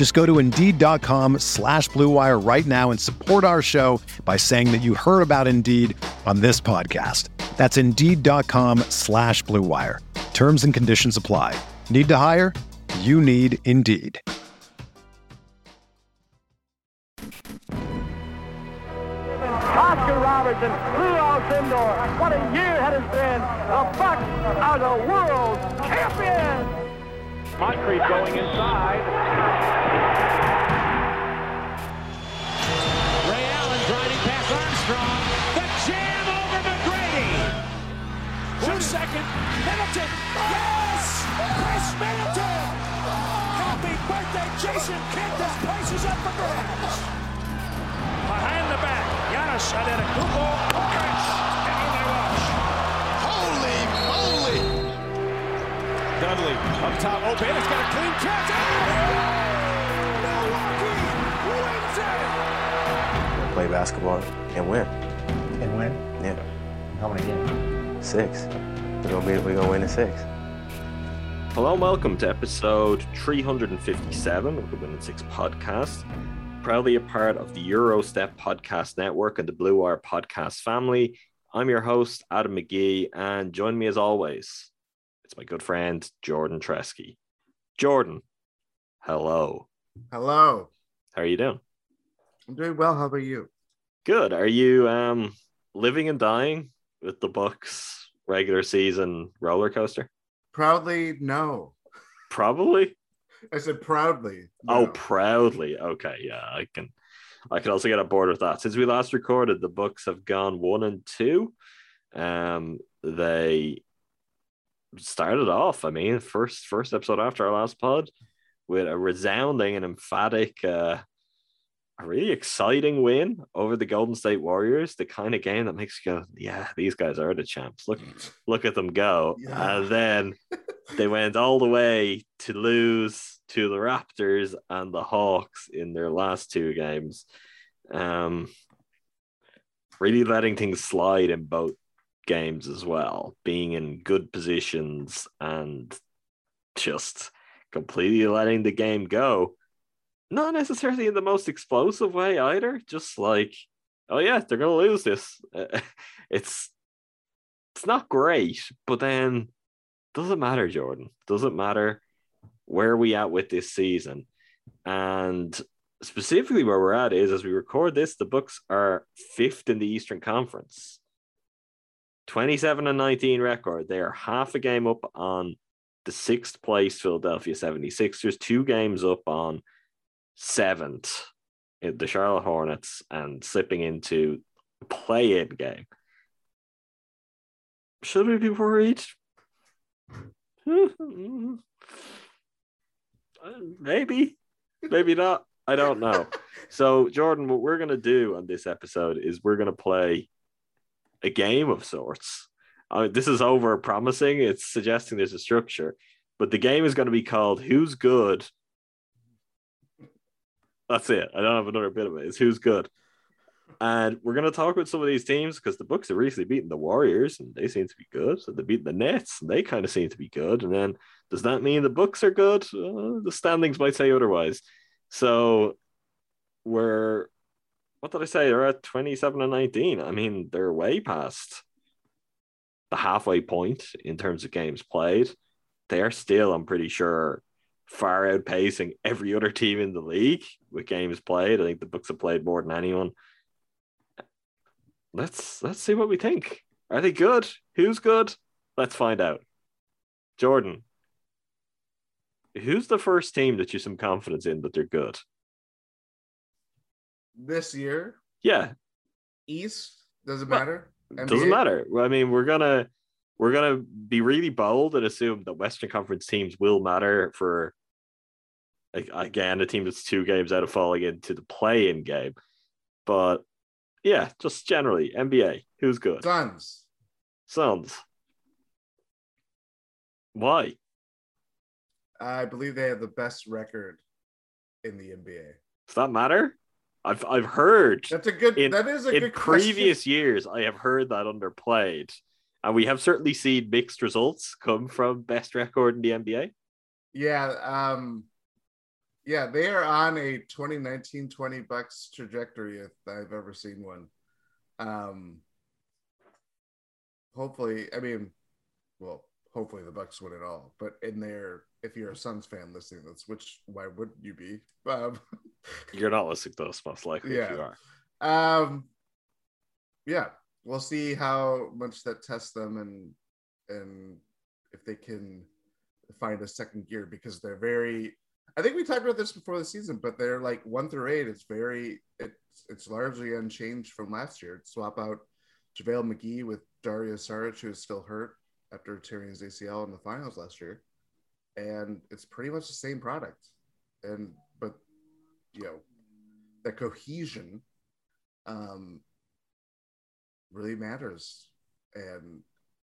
Just go to Indeed.com slash BlueWire right now and support our show by saying that you heard about Indeed on this podcast. That's Indeed.com slash BlueWire. Terms and conditions apply. Need to hire? You need Indeed. Oscar Robertson, Lou Alcindor. What a year it has been. The Bucks are the world champions. Moncrief going inside. Second. Middleton. Yes! Khris Middleton! Happy birthday, Jason Kidd. This place is up for grabs. Behind the back. Giannis Antetokounmpo. Khris. And in they rush. Holy moly! Dudley up top open. It's got a clean catch. Oh! Milwaukee wins it. play basketball and win. And win? Yeah, How many games? six. We're gonna be we're gonna win in six. Hello and welcome to episode 357 of the Win in Six podcast. Proudly a part of the Eurostep Podcast Network and the Blue Wire podcast family. I'm your host, Adam McGee, and join me as always, it's my good friend, Jordan Tresky. Jordan, hello. Hello. How are you doing? I'm doing well. How about you? Good. Are you um living and dying with the Bucks regular season roller coaster? Proudly, no. Probably. I said proudly. Oh, proudly. Okay, yeah, I can. I can also get on board with that. Since we last recorded, the Bucks have gone one and two. Um, they started off. I mean, first first episode after our last pod with a resounding and emphatic, uh, a really exciting win over the Golden State Warriors. The kind of game that makes you go, "Yeah, these guys are the champs. Look, look at them go!" Yeah. And then they went all the way to lose to the Raptors and the Hawks in their last two games. Um, really letting things slide in both games as well, being in good positions and just completely letting the game go. Not necessarily in the most explosive way either, just like, oh yeah, they're gonna lose this. it's it's not great, but then doesn't matter, Jordan. Doesn't matter where we at with this season. And specifically where we're at is as we record this, the Bucks are fifth in the Eastern Conference. 27 and 19 record. They are half a game up on the sixth place Philadelphia 76ers, two games up on seventh in the Charlotte Hornets and slipping into play in game. Should we be worried? maybe, maybe not. I don't know. So, Jordan, what we're going to do on this episode is we're going to play a game of sorts. Uh, this is over promising. It's suggesting there's a structure, but the game is going to be called Who's Good. That's it. I don't have another bit of it. It's Who's Good. And we're going to talk with some of these teams because the Bucks have recently beaten the Warriors and they seem to be good. So they beat the Nets and they kind of seem to be good. And then does that mean the Bucks are good? Uh, the standings might say otherwise. So we're what did I say? They're at 27 and 19. I mean, they're way past the halfway point in terms of games played. They're still, I'm pretty sure, far outpacing every other team in the league with games played. I think the Bucks have played more than anyone. Let's let's see what we think. Are they good? Who's good? Let's find out. Jordan, who's the first team that you have some confidence in that they're good? This year, Yeah, East doesn't Well, matter. doesn't NBA? matter. I mean, we're gonna we're gonna be really bold and assume that Western Conference teams will matter for again a team that's two games out of falling into the play-in game. But yeah, just generally NBA, who's good? Suns. Suns. Why? I believe they have the best record in the NBA. Does that matter? I've I've heard That's a good. In- that is a in good previous years I have heard that underplayed. And we have certainly seen mixed results come from best record in the NBA. Yeah. Um. Yeah, they are on a 2019-20 Bucks trajectory if I've ever seen one. Um. Hopefully, I mean, well, hopefully the Bucks win it all. But in there, if you're a Suns fan listening, to this which why would you be? Um, You're not listening to us, most likely. If Yeah. you are. Um, yeah, we'll see how much that tests them and and if they can find a second gear because they're very. I think we talked about this before the season, but they're like one through eight. It's very it's it's largely unchanged from last year. Swap out JaVale McGee with Dario Saric, who is still hurt after tearing his ACL in the finals last year, and it's pretty much the same product. And but you know that cohesion um, really matters, and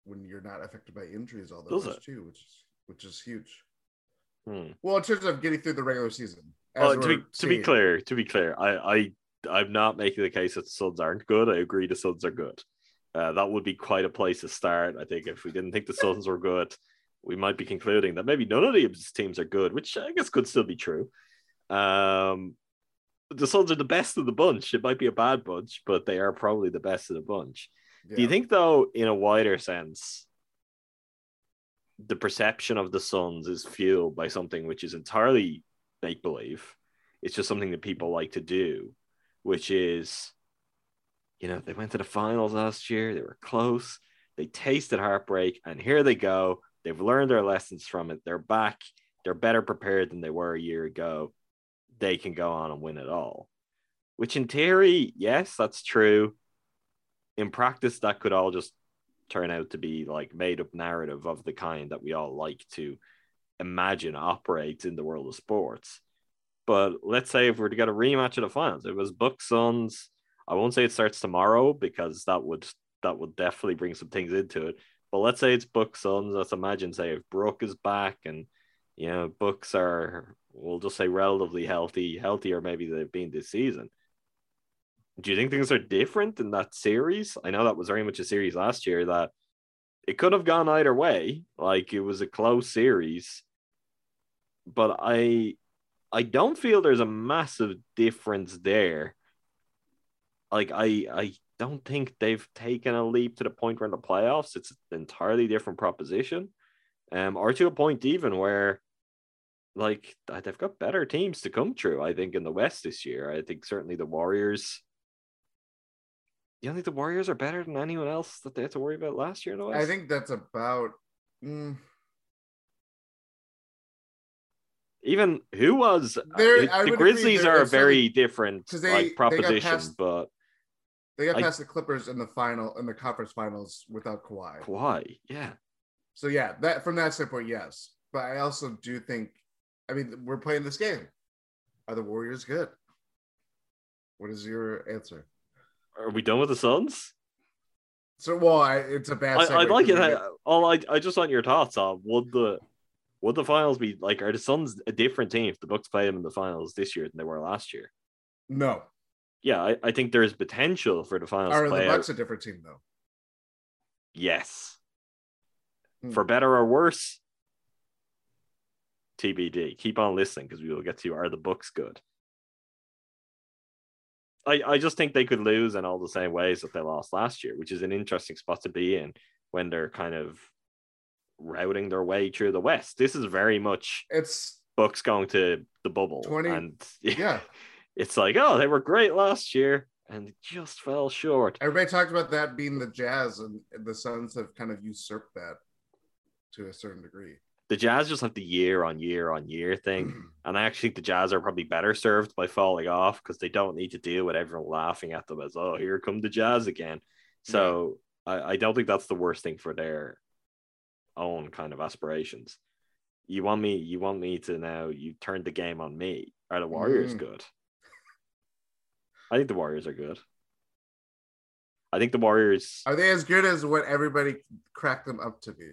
when you're not affected by injuries all those too, which is which is huge. Hmm. Well, in terms of getting through the regular season, to be to be clear, to be clear, I I I'm not making the case that the Suns aren't good. I agree the Suns are good. Uh, that would be quite a place to start. I think if we didn't think the Suns were good, we might be concluding that maybe none of these teams are good, which I guess could still be true. Um, the Suns are the best of the bunch. It might be a bad bunch, but they are probably the best of the bunch. Do you think, though, in a wider sense, the perception of the Suns is fueled by something which is entirely make believe? It's just something that people like to do, which is, you know, they went to the finals last year, they were close, they tasted heartbreak, and here they go. They've learned their lessons from it. They're back, they're better prepared than they were a year ago. They can go on and win it all. Which, in theory, yes, that's true in practice that could all just turn out to be like made up narrative of the kind that we all like to imagine operates in the world of sports. But let's say if we were to get a rematch of the finals it was bucks suns i won't say it starts tomorrow because that would that would definitely bring some things into it. But let's say it's bucks suns let's imagine say if Brook is back and you know bucks are we'll just say relatively healthy healthier maybe they've been this season do you think things are different in that series? I know that was very much a series last year that it could have gone either way. Like it was a close series, but I I don't feel there's a massive difference there. Like I I don't think they've taken a leap to the point where in the playoffs it's an entirely different proposition, um, or to a point even where like they've got better teams to come through. I think in the West this year. I think certainly the Warriors. You don't think the Warriors are better than anyone else that they had to worry about last year in the West? I think that's about. mm, even who was uh, the I would agree Grizzlies are a very different they- like they proposition, past- but they got I- past the Clippers in the final in the conference finals without Kawhi. Kawhi, yeah, So yeah, that from that standpoint, yes. But I also do think, I mean, we're playing this game. Are the Warriors good? What is your answer? Are we done with the Suns? So, well, I, it's a bad. I, I'd like it. I, all I, I just want your thoughts on would the would the finals be like? Are the Suns a different team if the Bucks play them in the finals this year than they were last year? No, Yeah, I, I think there is potential for the finals are the Bucks out. a different team though? Yes, Hmm. for better or worse. TBD. Keep on listening because we will get to are the Bucks good. I, I just think they could lose in all the same ways that they lost last year, which is an interesting spot to be in when they're kind of routing their way through the West. This is very much It's Bucks going to the bubble. 20 and yeah, it's like, oh, they were great last year. and just fell short. Everybody talked about that being the Jazz, and the Suns have kind of usurped that to a certain degree. The Jazz just have the year on year on year thing, and I actually think the Jazz are probably better served by falling off because they don't need to deal with everyone laughing at them as, "Oh, here come the Jazz again." So I, I don't think that's the worst thing for their own kind of aspirations. You want me, you want me to now you turned the game on me. Are the Warriors Mm. good? I think the Warriors are good. I think the Warriors Are they as good as what everybody cracked them up to be?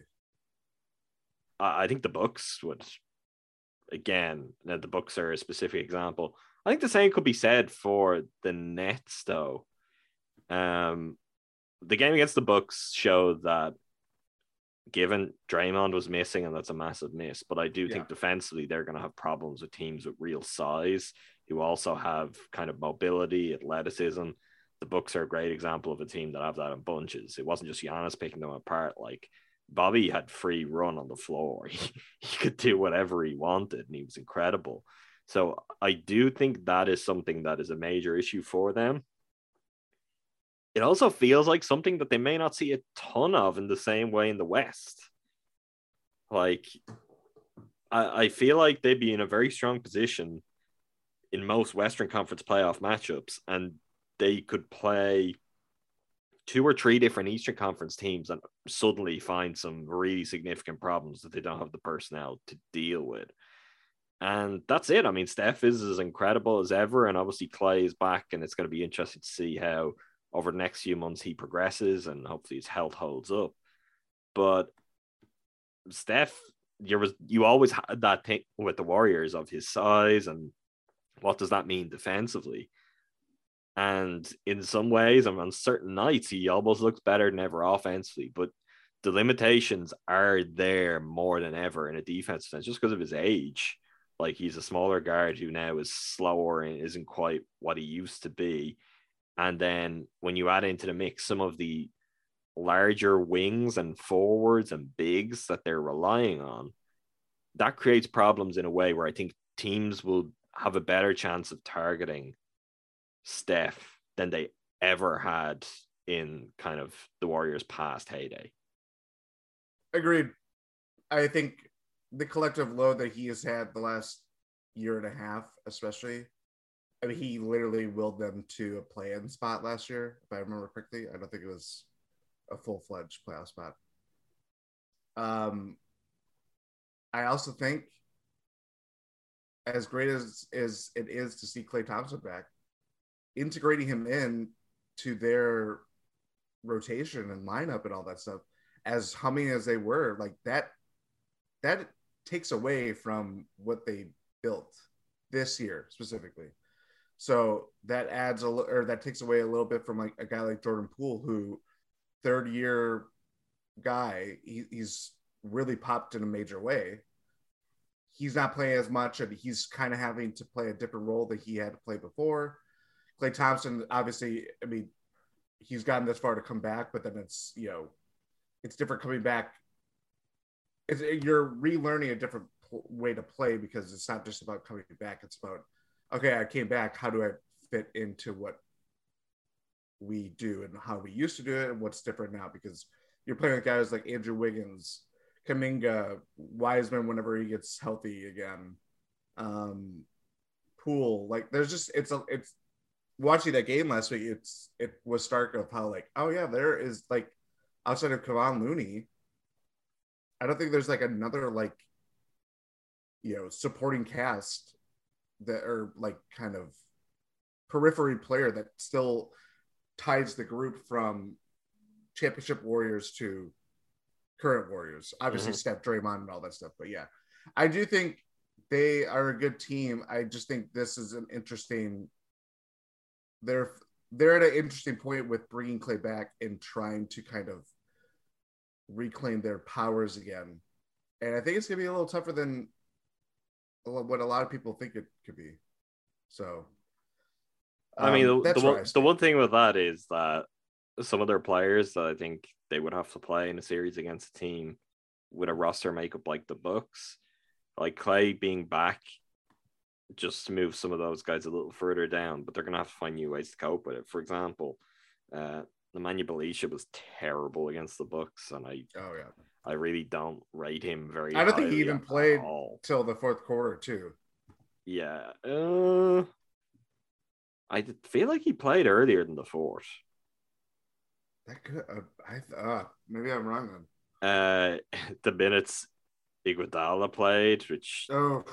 I I think the Bucks would again, the Bucks are a specific example. I think the same could be said for the Nets though. Um the game against the Bucks showed that given Draymond was missing, and that's a massive miss, but I do Yeah. think defensively they're gonna have problems with teams with real size who also have kind of mobility, athleticism. The Bucks are a great example of a team that have that in bunches. It wasn't just Giannis picking them apart. Like Bobby had free run on the floor. He, he could do whatever he wanted, and he was incredible. So I do think that is something that is a major issue for them. It also feels like something that they may not see a ton of in the same way in the West. Like, I, I feel like they'd be in a very strong position in most Western Conference playoff matchups, and they could play two or three different Eastern Conference teams and suddenly find some really significant problems that they don't have the personnel to deal with. And that's it. I mean, Steph is as incredible as ever, and obviously Klay is back, and it's going to be interesting to see how over the next few months he progresses, and hopefully his health holds up. But Steph, you was you always had that thing with the Warriors of his size and what does that mean defensively? And in some ways, and on certain nights, he almost looks better than ever offensively. But the limitations are there more than ever in a defensive sense, just because of his age. Like he's a smaller guard who now is slower and isn't quite what he used to be. And then when you add into the mix some of the larger wings and forwards and bigs that they're relying on, that creates problems in a way where I think teams will have a better chance of targeting Steph than they ever had in kind of the Warriors' past heyday. Agreed. I think the collective load that he has had the last year and a half, especially. I mean, he literally willed them to a play-in spot last year, if I remember correctly. I don't think it was a full-fledged playoff spot. Um, I also think, as great as, as it is to see Klay Thompson back, integrating him in to their rotation and lineup and all that stuff, as humming as they were, like that, that takes away from what they built this year specifically. So that adds a or that takes away a little bit from like a guy like Jordan Poole, who third year guy, he, he's really popped in a major way. He's not playing as much, and he's kind of having to play a different role that he had to play before. Klay Thompson, obviously, I mean, he's gotten this far to come back, but then it's you know, it's different coming back. It's you're relearning a different way to play because it's not just about coming back. It's about okay, I came back. How do I fit into what we do and how we used to do it and what's different now? Because you're playing with guys like Andrew Wiggins, Kuminga, Wiseman whenever he gets healthy again, um, Poole. Like there's just it's a it's watching that game last week. It's it was stark of how like oh yeah there is like outside of Kevon Looney, I don't think there's like another like you know supporting cast that are like kind of periphery player that still ties the group from championship warriors to current warriors obviously Mhm. steph draymond and all that stuff but yeah i do think they are a good team i just think this is an interesting they're they're at an interesting point with bringing Klay back and trying to kind of reclaim their powers again. And i think it's going to be a little tougher than what a lot of people think it could be. So I mean, um, the, the, one, the one thing with that is that some of their players that I think they would have to play in a series against a team with a roster makeup like the Bucks, like Klay being back, just to move some of those guys a little further down, but they're going to have to find new ways to cope with it. For example, uh, Nemanja Bjelica was terrible against the Bucks, and I Oh yeah. I really don't rate him very. I don't think he even played all. till the fourth quarter too. Yeah, uh, I did feel like he played earlier than the fourth. That could uh, I uh, maybe I'm wrong then. Uh, the minutes Iguodala played, which Oh,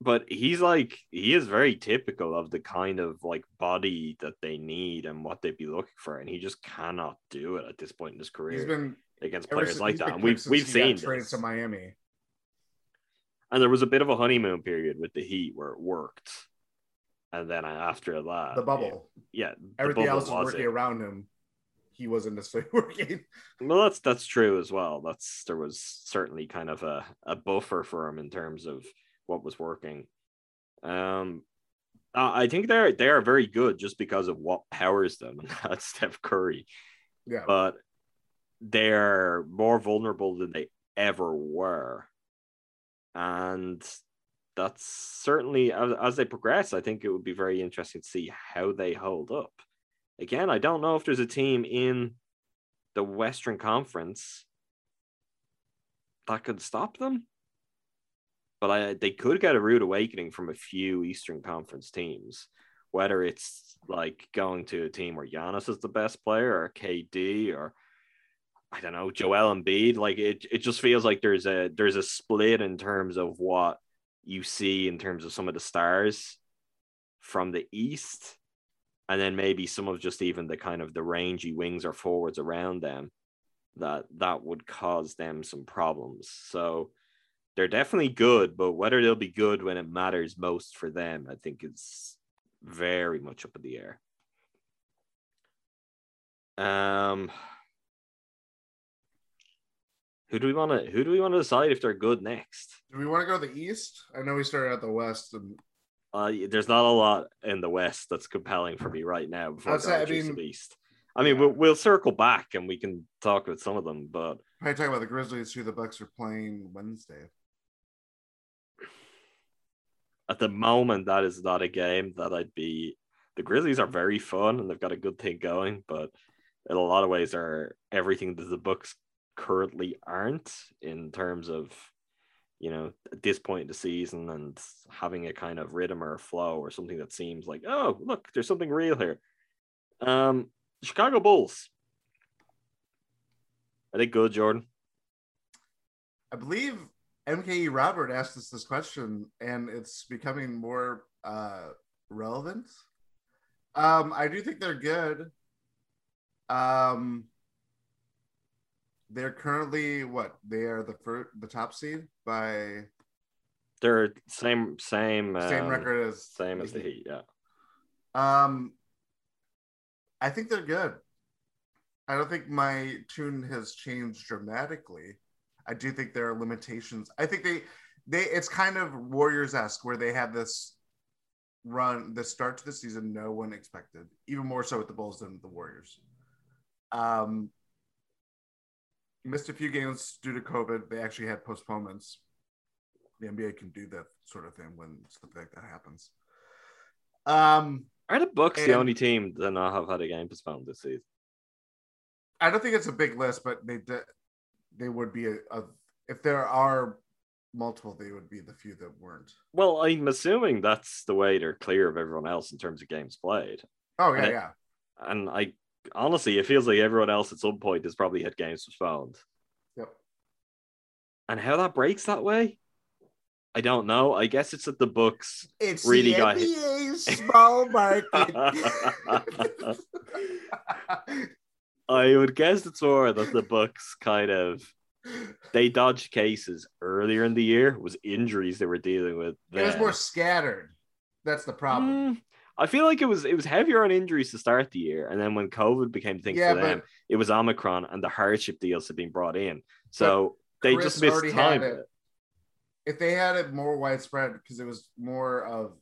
but he's like he is very typical of the kind of like body that they need and what they'd be looking for, and he just cannot do it at this point in his career he's been against players since- like that. And we've we've seen traded to Miami. and there was a bit of a honeymoon period with the Heat where it worked, and then after that, The bubble. it- yeah, Everything bubble else was working it. around him. He wasn't necessarily working. Well, that's that's true as well. That's there was certainly kind of a, a buffer for him in terms of what was working. Um, I think they're they are very good just because of what powers them, and that's Steph Curry. Yeah. But they're more vulnerable than they ever were, and that's certainly as, as they progress. I think it would be very interesting to see how they hold up. Again, I don't know if there's a team in the Western Conference that could stop them. But I they could get a rude awakening from a few Eastern Conference teams, whether it's like going to a team where Giannis is the best player or KD or I don't know, Joel Embiid. Like it, it just feels like there's a there's a split in terms of what you see in terms of some of the stars from the East and then maybe some of just even the kind of the rangy wings or forwards around them that that would cause them some problems so they're definitely good but whether they'll be good when it matters most for them i think is very much up in the air um who do we want to who do we want to decide if they're good next Do we want to go to the East? I know we started at the West, and uh, there's not a lot in the West that's compelling for me right now before I mean- the East. I mean, we'll, we'll circle back and we can talk about some of them, but probably talk about the Grizzlies, who the Bucks are playing Wednesday. At the moment, that is not a game that I'd be. The Grizzlies are very fun and they've got a good thing going, but in a lot of ways, are everything that the Bucks currently aren't in terms of, you know, at this point in the season and having a kind of rhythm or flow or something that seems like, oh, look, there's something real here. Um, Chicago Bulls. Are they good, Jordan? I believe MKE Robert asked us this question, and it's becoming more uh, relevant. Um, I do think they're good. Um, they're currently what? They are the first, the top seed by They're same same same um, record as same as the Heat. Yeah. Um, I think they're good. I don't think my tune has changed dramatically. I do think there are limitations. I think they they it's kind of Warriors esque where they have this run, the start to the season no one expected, even more so with the Bulls than the Warriors. Um, missed a few games due to COVID. They actually had postponements. The NBA can do that sort of thing when stuff like that happens. Um, Are the Bucks the only team that not have had a game postponed this season? I don't think it's a big list, but they de- they would be a, a if there are multiple, they would be the few that weren't. Well, I'm assuming that's the way they're clear of everyone else in terms of games played. Oh yeah, Right. yeah. And I honestly, it feels like everyone else at some point has probably had games postponed. Yep. And how that breaks that way, I don't know. I guess it's that the Bucks It's Really the got hit. NBA small market. I would guess it's more that the Bucks kind of they dodged cases earlier in the year was injuries they were dealing with. it was more scattered. That's the problem. Mm, I feel like it was it was heavier on injuries to start the year, and then when COVID became a thing Yeah, for them, but- it was Omicron and the hardship deals had been brought in. So they Khris just missed time. it. it. If they had it more widespread, because it was more of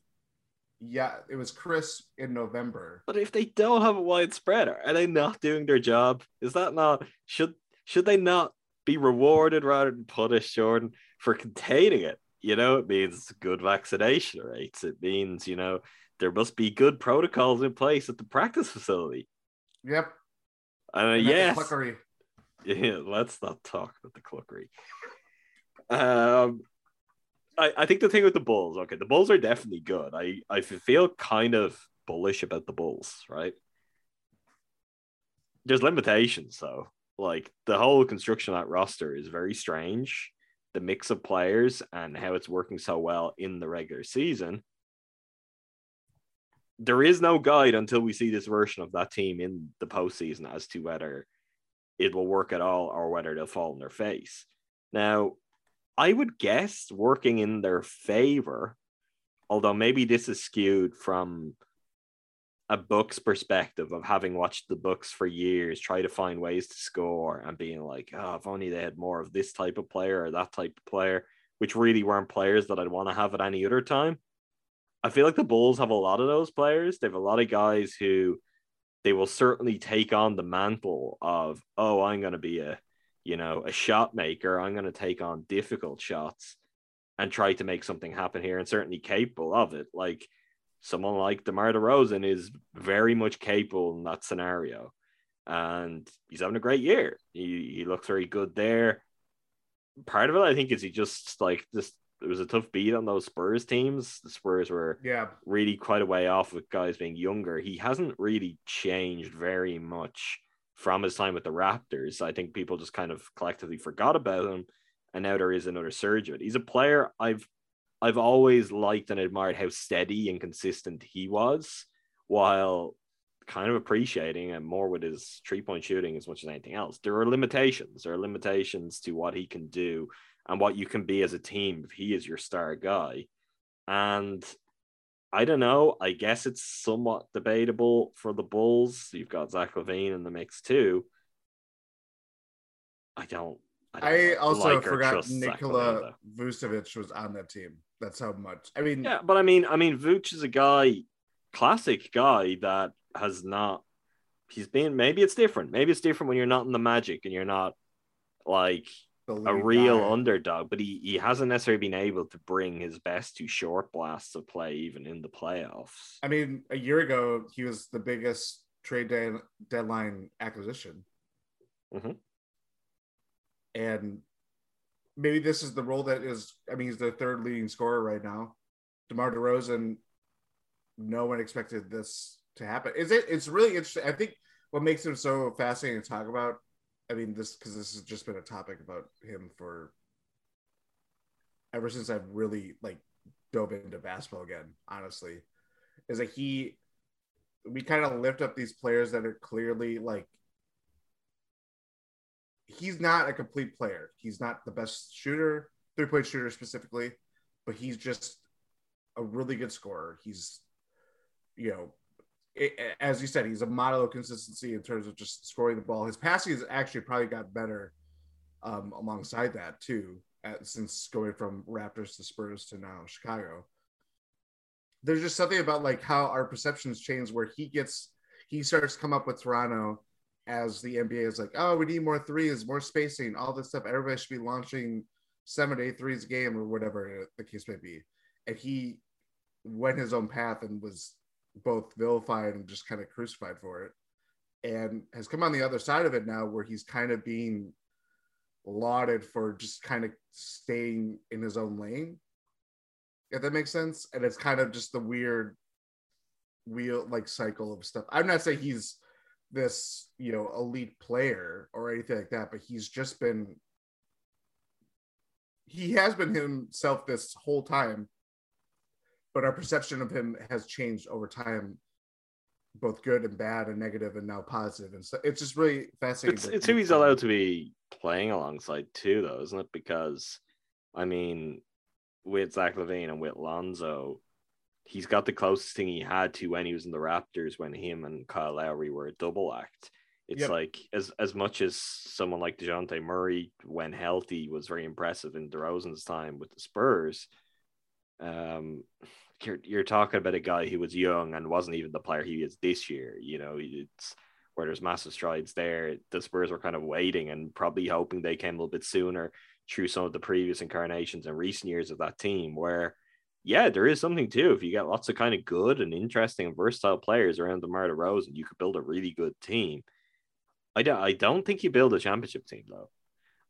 yeah, it was Khris in November. But if they don't have a widespread, are they not doing their job? Is that not should should they not be rewarded rather than punished, Jordan, for containing it? You know, it means good vaccination rates. It means, you know, there must be good protocols in place at the practice facility. Yep. Uh, And yes. Yeah, let's not talk about the cluckery. Um, I, I think the thing with the Bulls, okay, the Bulls are definitely good. I, I feel kind of bullish about the Bulls, right? There's limitations, though. Like the whole construction of that roster is very strange. The mix of players and how it's working so well in the regular season. There is no guide until we see this version of that team in the postseason as to whether it will work at all or whether they'll fall on their face. Now, I would guess working in their favor, although maybe this is skewed from a book's perspective of having watched the Bucks for years, try to find ways to score and being like, oh, if only they had more of this type of player or that type of player, which really weren't players that I'd want to have at any other time. I feel like the Bulls have a lot of those players. They have a lot of guys who they will certainly take on the mantle of, oh, I'm going to be a, you know, a shot maker. I'm going to take on difficult shots and try to make something happen here, and certainly capable of it. Like someone like DeMar DeRozan is very much capable in that scenario, and he's having a great year. He he looks very good there. Part of it, I think, is he just like this. It was a tough beat on those Spurs teams. The Spurs were Yeah. really quite a way off with guys being younger. He hasn't really changed very much from his time with the Raptors. I think people just kind of collectively forgot about him, and now there is another surge of it. He's a player I've I've always liked and admired how steady and consistent he was, while kind of appreciating and more with his three point shooting as much as anything else. There are limitations. There are limitations to what he can do and what you can be as a team if he is your star guy. And I don't know. I guess it's somewhat debatable for the Bulls. You've got Zach LaVine in the mix too. I don't. I, don't I also like forgot Nikola Vucevic was on that team. That's how much. I mean, Yeah, but I mean, I mean, Vooch is a guy, classic guy that has not. He's been. Maybe it's different. Maybe it's different when you're not in the Magic and you're not like a real guy. underdog. But he he hasn't necessarily been able to bring his best to short blasts of play even in the playoffs. I mean, a year ago, he was the biggest trade day, deadline acquisition. Mhm. And maybe this is the role that is, I mean, he's the third leading scorer right now. DeMar DeRozan, no one expected this to happen. Is it? It's really interesting. I think what makes him so fascinating to talk about, I mean, this, because this has just been a topic about him for ever since I've really like dove into basketball again, honestly, is that he we kind of lift up these players that are clearly like he's not a complete player. He's not the best shooter, three point shooter specifically, but he's just a really good scorer. He's, you know, as you said, he's a model of consistency in terms of just scoring the ball. His passing has actually probably got better um, alongside that too, uh, since going from Raptors to Spurs to now Chicago. There's just something about like how our perceptions change where he gets he starts to come up with Toronto as the NBA is like, oh, we need more threes, more spacing, all this stuff. Everybody should be launching seven to eight threes a game or whatever the case may be. And he went his own path and was both vilified and just kind of crucified for it. And has come on the other side of it now where he's kind of being lauded for just kind of staying in his own lane. If that makes sense. And it's kind of just the weird wheel like cycle of stuff. I'm not saying he's this, you know, elite player or anything like that, but he's just been he has been himself this whole time, but our perception of him has changed over time, both good and bad and negative and now positive. And so it's just really fascinating. It's it's who he's allowed to be playing alongside too, though, isn't it? Because I mean, with Zach LaVine and with Lonzo, he's got the closest thing he had to when he was in the Raptors when him and Kyle Lowry were a double act. It's Yep. like as as much as someone like Dejounte Murray, when healthy, was very impressive in DeRozan's time with the Spurs. Um, you're you're talking about a guy who was young and wasn't even the player he is this year. You know, it's where there's massive strides there. The Spurs were kind of waiting and probably hoping they came a little bit sooner through some of the previous incarnations and recent years of that team. Where, yeah, there is something too. If you get lots of kind of good and interesting and versatile players around DeMar DeRozan, and you could build a really good team. I don't, I don't think you build a championship team though.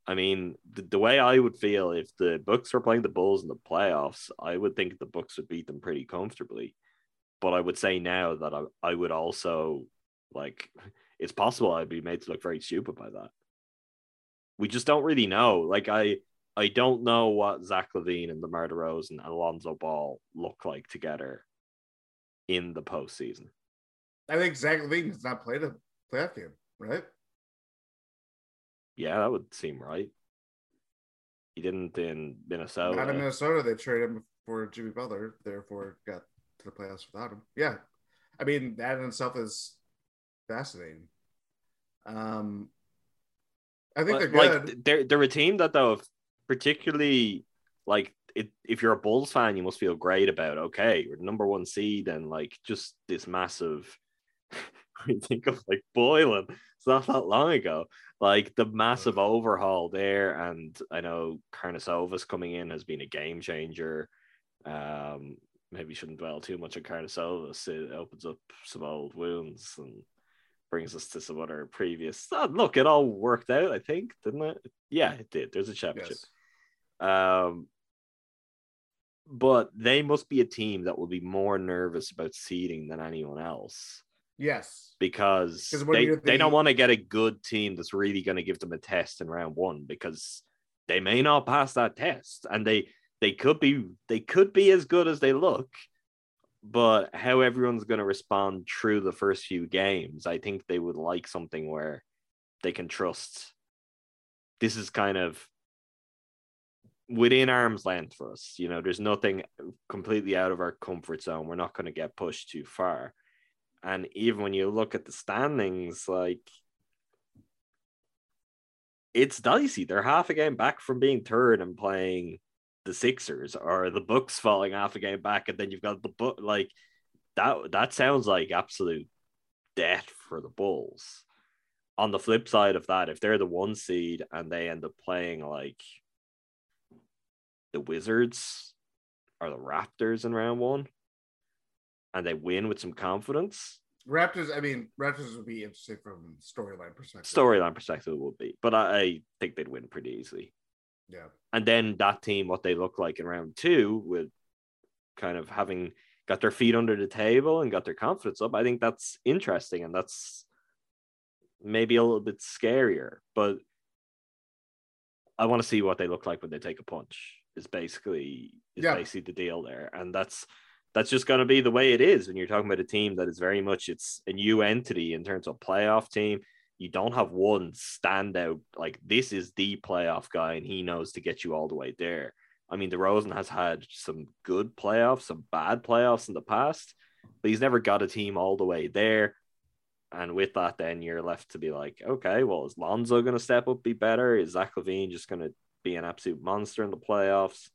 I mean, the, the, way I would feel if the Bucks were playing the Bulls in the playoffs, I would think the Bucks would beat them pretty comfortably. But I would say now that I, I would also like it's possible I'd be made to look very stupid by that. We just don't really know. Like I I don't know what Zach LaVine and DeMar DeRozan and Alonzo Ball look like together in the postseason. I think Zach LaVine has not played a playoff game, right? Yeah, that would seem right. He didn't in Minnesota. Not in Minnesota. They traded him for Jimmy Butler, therefore got to the playoffs without him. Yeah. I mean, that in itself is fascinating. Um, I think they're good. Like, they're, they're a team that, though, particularly like it, if you're a Bulls fan, you must feel great about okay, you're the number one seed and like just this massive. I think of like Boylen. It's not that long ago. Like the massive overhaul there, and I know Karnisovas coming in has been a game changer. Um, maybe shouldn't dwell too much on Karnisovas. It opens up some old wounds and brings us to some other previous. Oh, look, it all worked out. I think, didn't it? Yeah, it did. There's a championship. Yes. Um, but they must be a team that will be more nervous about seeding than anyone else. Yes. Because they, the... they don't want to get a good team that's really going to give them a test in round one because they may not pass that test. And they they could be they could be as good as they look, but how everyone's going to respond through the first few games, I think they would like something where they can trust. This is kind of within arm's length for us. You know, there's nothing completely out of our comfort zone. We're not going to get pushed too far. And even when you look at the standings, like it's dicey. They're half a game back from being third and playing the Sixers or the Bucks falling half a game back, and then you've got the book like that. That sounds like absolute death for the Bulls. On the flip side of that, if they're the one seed and they end up playing like the Wizards or the Raptors in round one, and they win with some confidence. Raptors, I mean, Raptors would be interesting from storyline perspective. Storyline perspective would be, but I, I think they'd win pretty easily. Yeah. And then that team, what they look like in round two, with kind of having got their feet under the table and got their confidence up, I think that's interesting and that's maybe a little bit scarier. But I want to see what they look like when they take a punch. Is basically is yeah. basically the deal there, and that's that's just going to be the way it is when you're talking about a team that is very much it's a new entity in terms of playoff team you don't have one standout like this is the playoff guy and he knows to get you all the way there. I mean, DeRozan has had some good playoffs, some bad playoffs in the past, but he's never got a team all the way there. And with that, then you're left to be like, okay, well, is Lonzo going to step up, be better? Is Zach LaVine just going to be an absolute monster in the playoffs?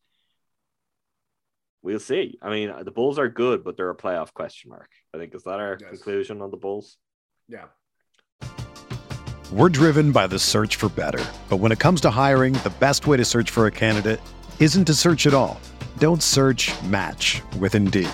We'll see. I mean, the Bulls are good, but they're a playoff question mark. I think is that our yes. conclusion on the Bulls? Yeah, we're driven by the search for better. But when it comes to hiring, the best way to search for a candidate isn't to search at all. Don't search match with Indeed.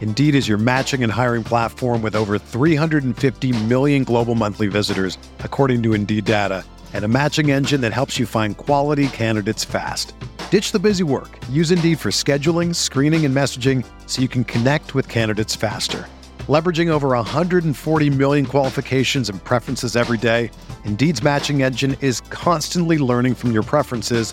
Indeed is your matching and hiring platform with over 350 million global monthly visitors, according to Indeed data, and a matching engine that helps you find quality candidates fast. Ditch the busy work. Use Indeed for scheduling, screening, and messaging so you can connect with candidates faster. Leveraging over 140 million qualifications and preferences every day, Indeed's matching engine is constantly learning from your preferences,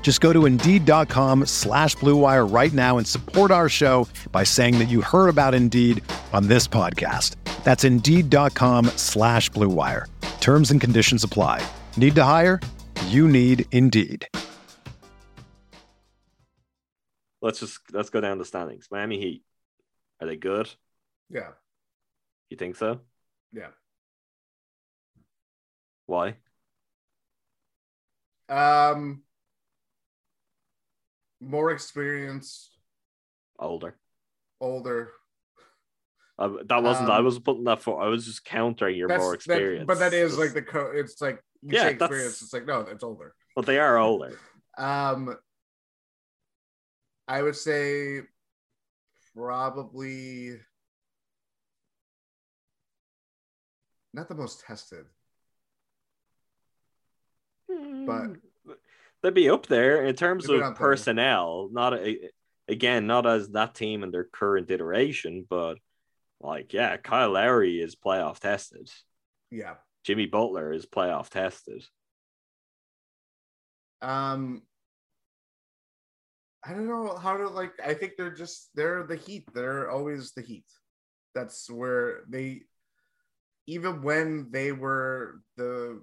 Just go to Indeed.com slash BlueWire right now and support our show by saying that you heard about Indeed on this podcast. That's Indeed.com slash BlueWire. Terms and conditions apply. Need to hire? You need Indeed. Let's just let's go down the standings. Miami Heat, are they good? Yeah. You think so? Yeah. Why? Um, more experienced, Older. older. Uh, that wasn't. I Um, was putting that for. I was just countering your more That's- that- experience. but that is Just- like the co. It's like you Yeah, say experience. It's like no, it's older. But they are older. Um, I would say probably not the most tested. But- they'd be up there in terms of up there. personnel. Not a, again, not as that team in their current iteration, but like yeah, Kyle Lowry is playoff tested. Yeah. Jimmy Butler is playoff tested. Um, I don't know how to like. I think they're just they're the Heat. They're always the Heat. That's where they, even when they were the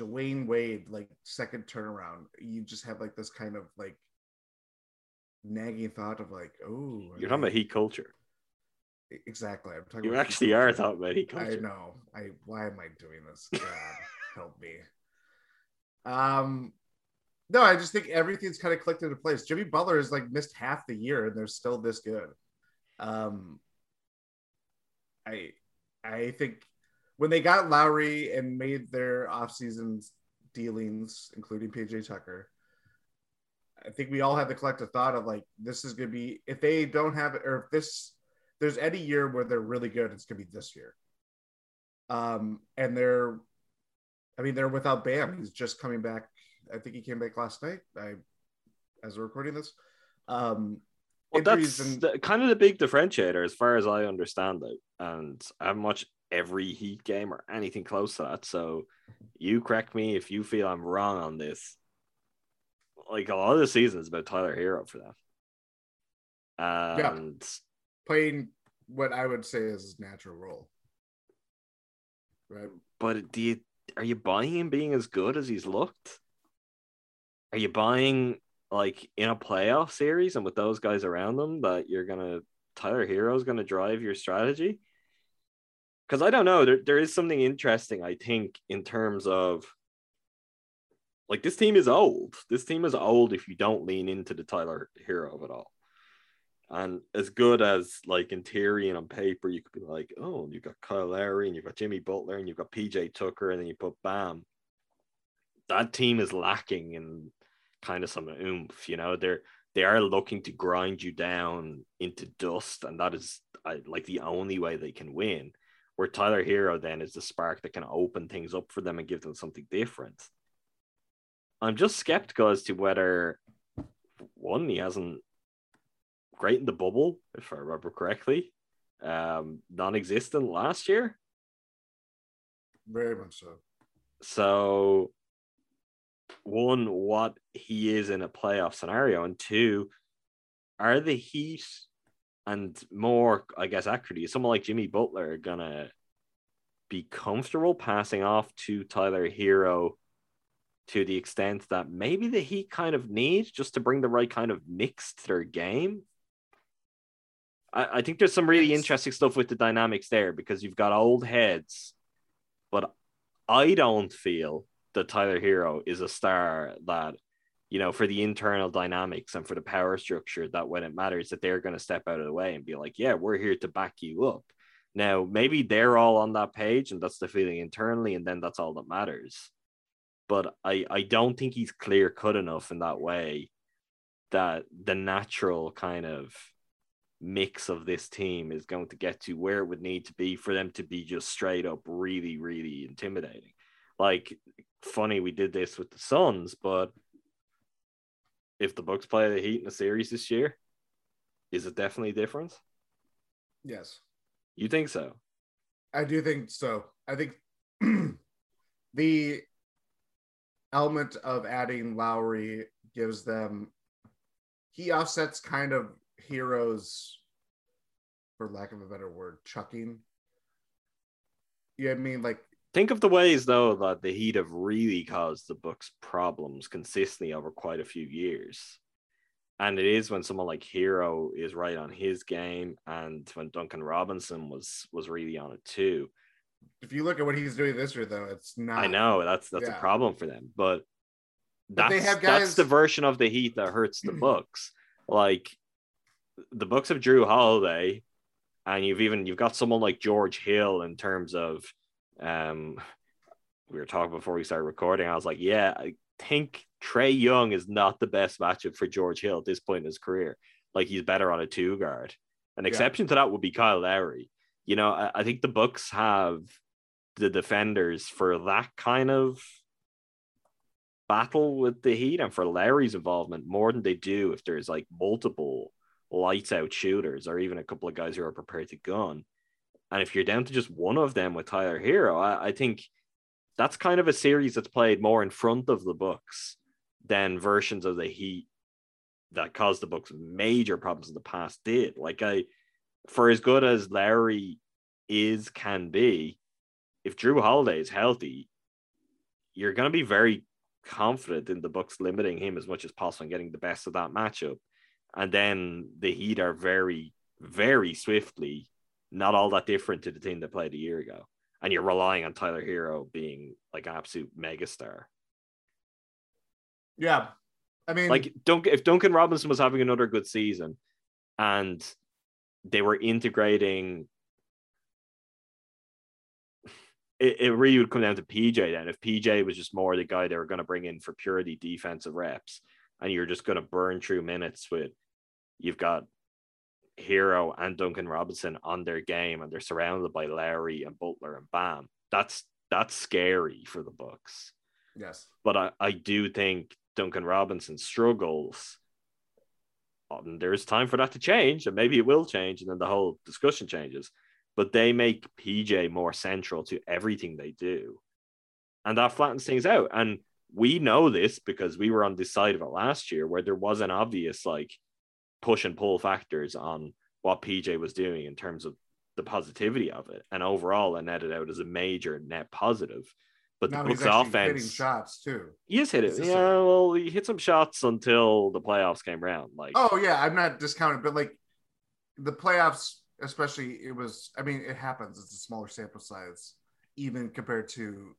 Dwyane Wade like second turnaround, you just have like this kind of like nagging thought of like, oh, You're talking about heat culture. Exactly. I'm talking. You actually are culture. talking about heat I know. I why am I doing this? God help me. Um no, I just think everything's kind of clicked into place. Jimmy Butler has like missed half the year and they're still this good. Um I I think when they got Lowry and made their offseason dealings, including PJ Tucker, I think we all had the collective thought of like this is gonna be if they don't have it or if this there's any year where they're really good, it's gonna be this year. Um, and they're, I mean, they're without Bam. He's just coming back. I think he came back last night. I, as we're recording this, um, Well, that's and- the, kind of the big differentiator, as far as I understand it. And I haven't watched every Heat game or anything close to that. So you correct me if you feel I'm wrong on this. Like a lot of the season is about Tyler Herro for that. Yeah. Playing what I would say is his natural role. Right. but do you are you buying him being as good as he's looked? Are you buying like in a playoff series and with those guys around them that you're gonna Tyler Herro's gonna drive your strategy? Because I don't know, there, there is something interesting, I think, in terms of like this team is old. This team is old if you don't lean into the Tyler Herro of it all. And as good as like in theory and on paper, you could be like, oh, you've got Kyle Lowry and you've got Jimmy Butler and you've got PJ Tucker, and then you put Bam. That team is lacking in kind of some oomph, you know. They're they are looking to grind you down into dust, and that is I, like the only way they can win. Where Tyler Herro then is the spark that can open things up for them and give them something different. I'm just skeptical as to whether one he hasn't great in the bubble, if I remember correctly. Um, non-existent last year. Very much so. So one, what he is in a playoff scenario, and two, are the Heat and more, I guess, accurately, someone like Jimmy Butler gonna be comfortable passing off to Tyler Herro to the extent that maybe the Heat kind of need just to bring the right kind of mix to their game. I, I think there's some really interesting stuff with the dynamics there because you've got old heads, but I don't feel that Tyler Herro is a star that, you know, for the internal dynamics and for the power structure, that when it matters, that they're going to step out of the way and be like, yeah, we're here to back you up. Now, maybe they're all on that page and that's the feeling internally, and then that's all that matters. But I, I don't think he's clear cut enough in that way that the natural kind of mix of this team is going to get to where it would need to be for them to be just straight up really, really intimidating. Like, funny we did this with the Suns, but if the Bucks play the Heat in a series this year, is it definitely different? Yes. You think so? I do think so. I think the element of adding Lowry gives them he offsets kind of Herro's for lack of a better word, chucking. You know what I mean? Like Think of the ways though that the Heat have really caused the Bucks' problems consistently over quite a few years. And it is when someone like Herro is right on his game, and when Duncan Robinson was was really on it too. If you look at what he's doing this year, though, it's not. I know that's that's Yeah. a problem for them, but that's have that's the version of the Heat that hurts the Bucks. Like the Bucks of Jrue Holiday, and you've even you've got someone like George Hill in terms of um we were talking before we started recording. I was like, yeah, I think Trae Young is not the best matchup for George Hill at this point in his career. Like he's better on a two guard. An exception to that would be Kyle Lowry. You know, I, I think the Bucks have the defenders for that kind of battle with the Heat and for Lowry's involvement more than they do if there's like multiple lights out shooters or even a couple of guys who are prepared to gun. And if you're down to just one of them with Tyler Herro, I, I think that's kind of a series that's played more in front of the Bucks than versions of the Heat that caused the Bucks major problems in the past did. Like I, for as good as Lowry is can be, if Jrue Holiday is healthy, you're going to be very confident in the Bucks limiting him as much as possible and getting the best of that matchup. And then the Heat are very, very swiftly not all that different to the team that played a year ago. And you're relying on Tyler Herro being like an absolute megastar. Yeah, I mean, Like Dunk, if Duncan Robinson was having another good season and they were integrating it, it really would come down to PJ then. If PJ was just more the guy they were going to bring in for purely defensive reps, and you're just going to burn through minutes with, you've got Herro and Duncan Robinson on their game, and they're surrounded by Lowry and Butler and Bam. That's that's scary for the Bucks. yes, But I, I do think Duncan Robinson struggles. Um, there's time for that to change, and maybe it will change, and then the whole discussion changes but they make PJ more central to everything they do. And that flattens things out. And we know this because we were on this side of it last year where there was an obvious like push and pull factors on what PJ was doing in terms of the positivity of it. And overall, it netted out as a major net positive. But now the Bucks actually hitting offense, shots too. he has hit it. Consistent. Yeah, well, he hit some shots until the playoffs came around. Like, Oh yeah, I'm not discounting, but like the playoffs, especially, it was. I mean, it happens. It's a smaller sample size, even compared to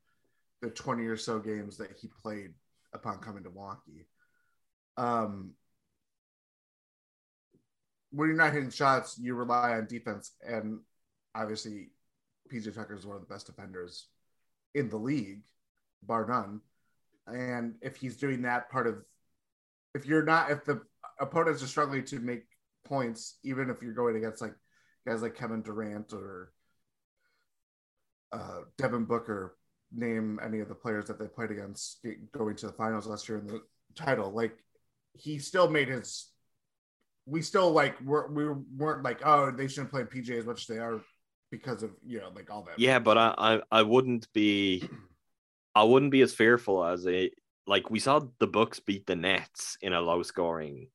the 20 or so games that he played upon coming to Milwaukee. Um, when you're not hitting shots, you rely on defense, and obviously, PJ Tucker is one of the best defenders in the league, bar none. And if he's doing that part of, if you're not, if the opponents are struggling to make points, even if you're going against like guys like Kevin Durant or uh, Devin Booker, name any of the players that they played against going to the finals last year in the title, like he still made his. We still like we're, we weren't like oh they shouldn't play PJ as much as they are because of you know like all that. Yeah, but I, I I wouldn't be I wouldn't be as fearful as a like we saw the Bucks beat the Nets in a low scoring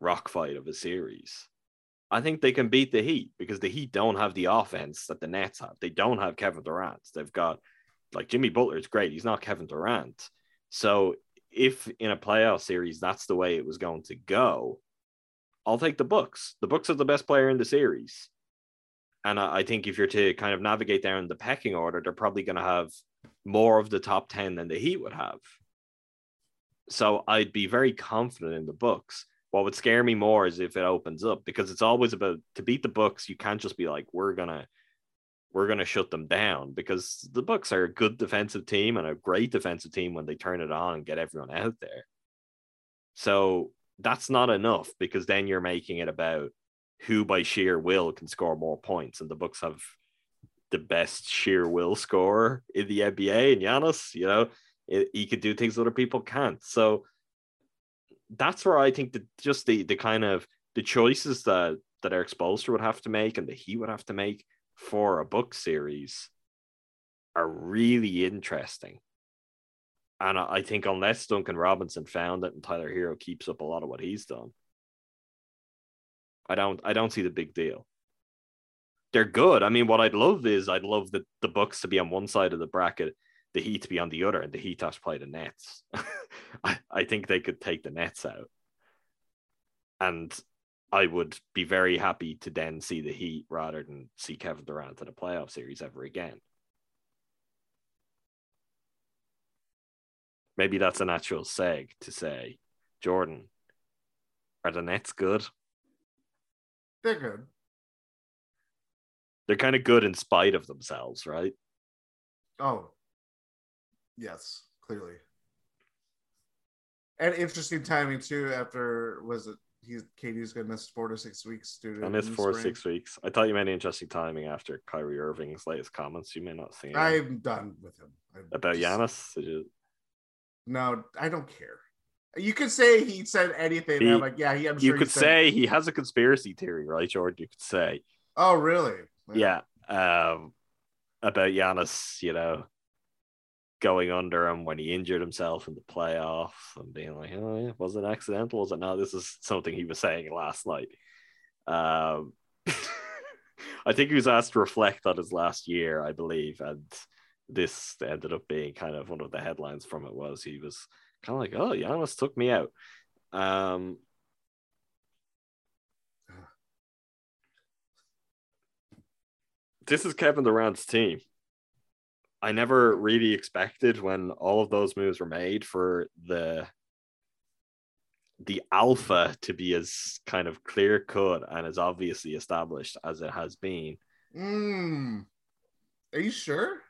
rock fight of a series. I think they can beat the Heat because the Heat don't have the offense that the Nets have. They don't have Kevin Durant. They've got like Jimmy Butler is great. He's not Kevin Durant. So if in a playoff series that's the way it was going to go, I'll take the Bucks. The Bucks are the best player in the series. And I, I think if you're to kind of navigate down the pecking order, they're probably going to have more of the top 10 than the Heat would have. So I'd be very confident in the Bucks. What would scare me more is if it opens up because it's always about to beat the Bucks, you can't just be like, we're gonna we're gonna shut them down because the Bucks are a good defensive team and a great defensive team when they turn it on and get everyone out there. So that's not enough because then you're making it about who by sheer will can score more points, and the Bucks have the best sheer will scorer in the NBA, and Giannis, you know, it, he could do things other people can't. So that's where I think that just the the kind of the choices that that Erik Spoelstra would have to make and that he would have to make for a Bucks series are really interesting. And I think unless Duncan Robinson found it and Tyler Herro keeps up a lot of what he's done, I don't I don't see the big deal. They're good. I mean, what I'd love is I'd love the, the Bucks to be on one side of the bracket, the Heat to be on the other, and the Heat have to play the Nets. I, I think they could take the Nets out. And I would be very happy to then see the Heat rather than see Kevin Durant in a playoff series ever again. Maybe that's a natural seg to say, Jordan, are the Nets good? They're good. They're kind of good in spite of themselves, right? Oh, yes, clearly. And interesting timing too. After was it he's KD's gonna miss four to six weeks due to I missed four or six weeks. I thought you meant interesting timing after Kyrie Irving's latest comments. You may not see I'm done with him. I about just- Giannis. You- No, I don't care. You could say he said anything. He- I'm like, yeah, he. I'm you sure he could said- say he has a conspiracy theory, right, Jordan? You could say, Oh, really? yeah, um, about Giannis, you know, going under him when he injured himself in the playoffs and being like, oh, yeah, was it accidental? Was it not? This is something he was saying last night. Um, I think he was asked to reflect on his last year, I believe, and this ended up being kind of one of the headlines from it was he was kind of like, oh, Giannis took me out. Um, this is Kevin Durant's team. I never really expected when all of those moves were made for the the alpha to be as kind of clear cut and as obviously established as it has been. Mm. Are you sure?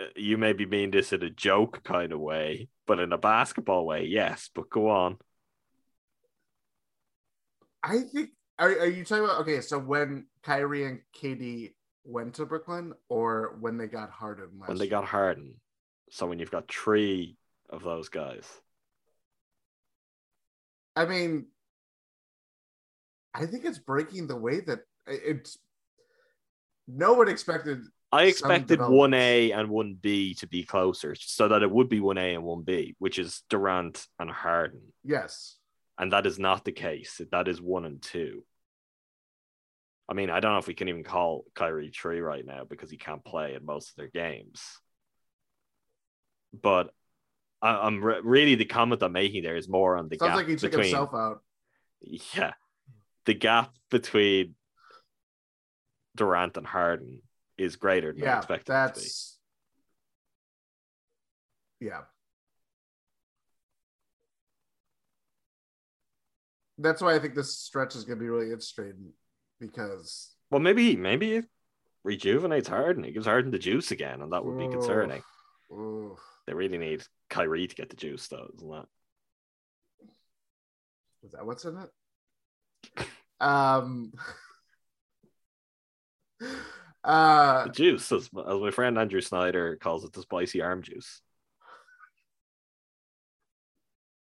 Uh, You may be mean this in a joke kind of way, but in a basketball way, yes. But go on. I think. Are, are you talking about okay? So when Kyrie and KD went to Brooklyn, or when they got Harden When they year? got Harden. So when you've got three of those guys. I mean, I think it's breaking the way that it's. No one expected. I expected one A and one B to be closer, so that it would be one A and one B, which is Durant and Harden, Yes. and that is not the case. That is one and two. I mean, I don't know if we can even call Kyrie three right now because he can't play in most of their games. But I, I'm re- really the comment I'm making there is more on the Sounds gap like he took between himself out. yeah, the gap between Durant and Harden is greater than Yeah, expected it to be. that's. Yeah. That's why I think this stretch is going to be really interesting because Well, maybe maybe it rejuvenates Harden. It gives Harden the juice again, and that would be concerning. Oof. They really need Kyrie to get the juice, though, isn't that? Is that what's in it? Um. Uh, juice, as, as my friend Andrew Snyder calls it, the spicy arm juice.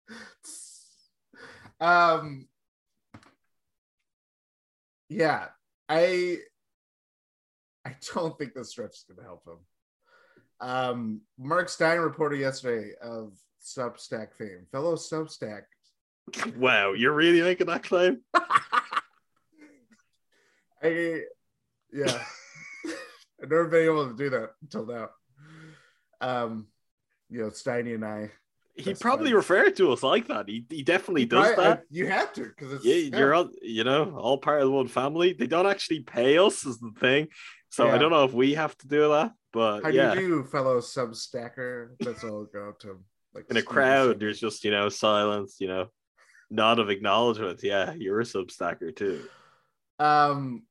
um. Yeah, I. I don't think this stretch is going to help him. Um, Mark Stein reported yesterday of Substack fame, fellow Substack. Wow, you're really making that claim? I, yeah, I've never been able to do that until now. Um, you know, Steiny and I. He probably fine. referred to us like that. He, he definitely does I- I- that. you have to because it's yeah, you're all, you know, all part of the one family. They don't actually pay us, is the thing. So I don't know if we have to do that, but How yeah, do you do, fellow Substacker? That's all go up to him. Like in a crowd, there's just you know silence, you know, nod of acknowledgement. Yeah, you're a substacker too. Um,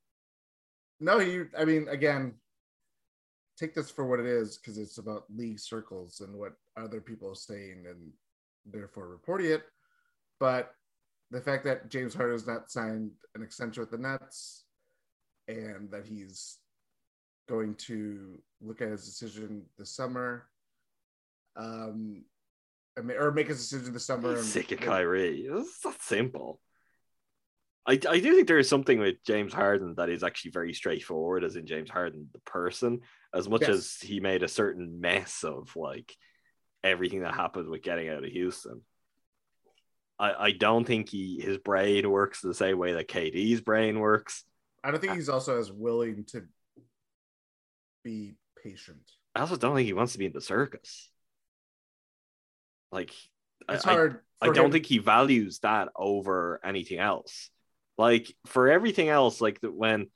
no, you. I mean, again, take this for what it is because it's about league circles and what other people are saying and therefore reporting it. But the fact that James Harden has not signed an extension with the Nets and that he's going to look at his decision this summer, um, or make his decision this summer. He's sick of Kyrie. It's not simple. I, I do think there is something with James Harden that is actually very straightforward, as in James Harden, the person, as much Yes. as he made a certain mess of like everything that happened with getting out of Houston. I, I don't think he his brain works the same way that KD's brain works. I don't think he's also as willing to be patient. I also don't think he wants to be in the circus. Like It's I, hard. I for don't him- think he values that over anything else. Like for everything else, like that when,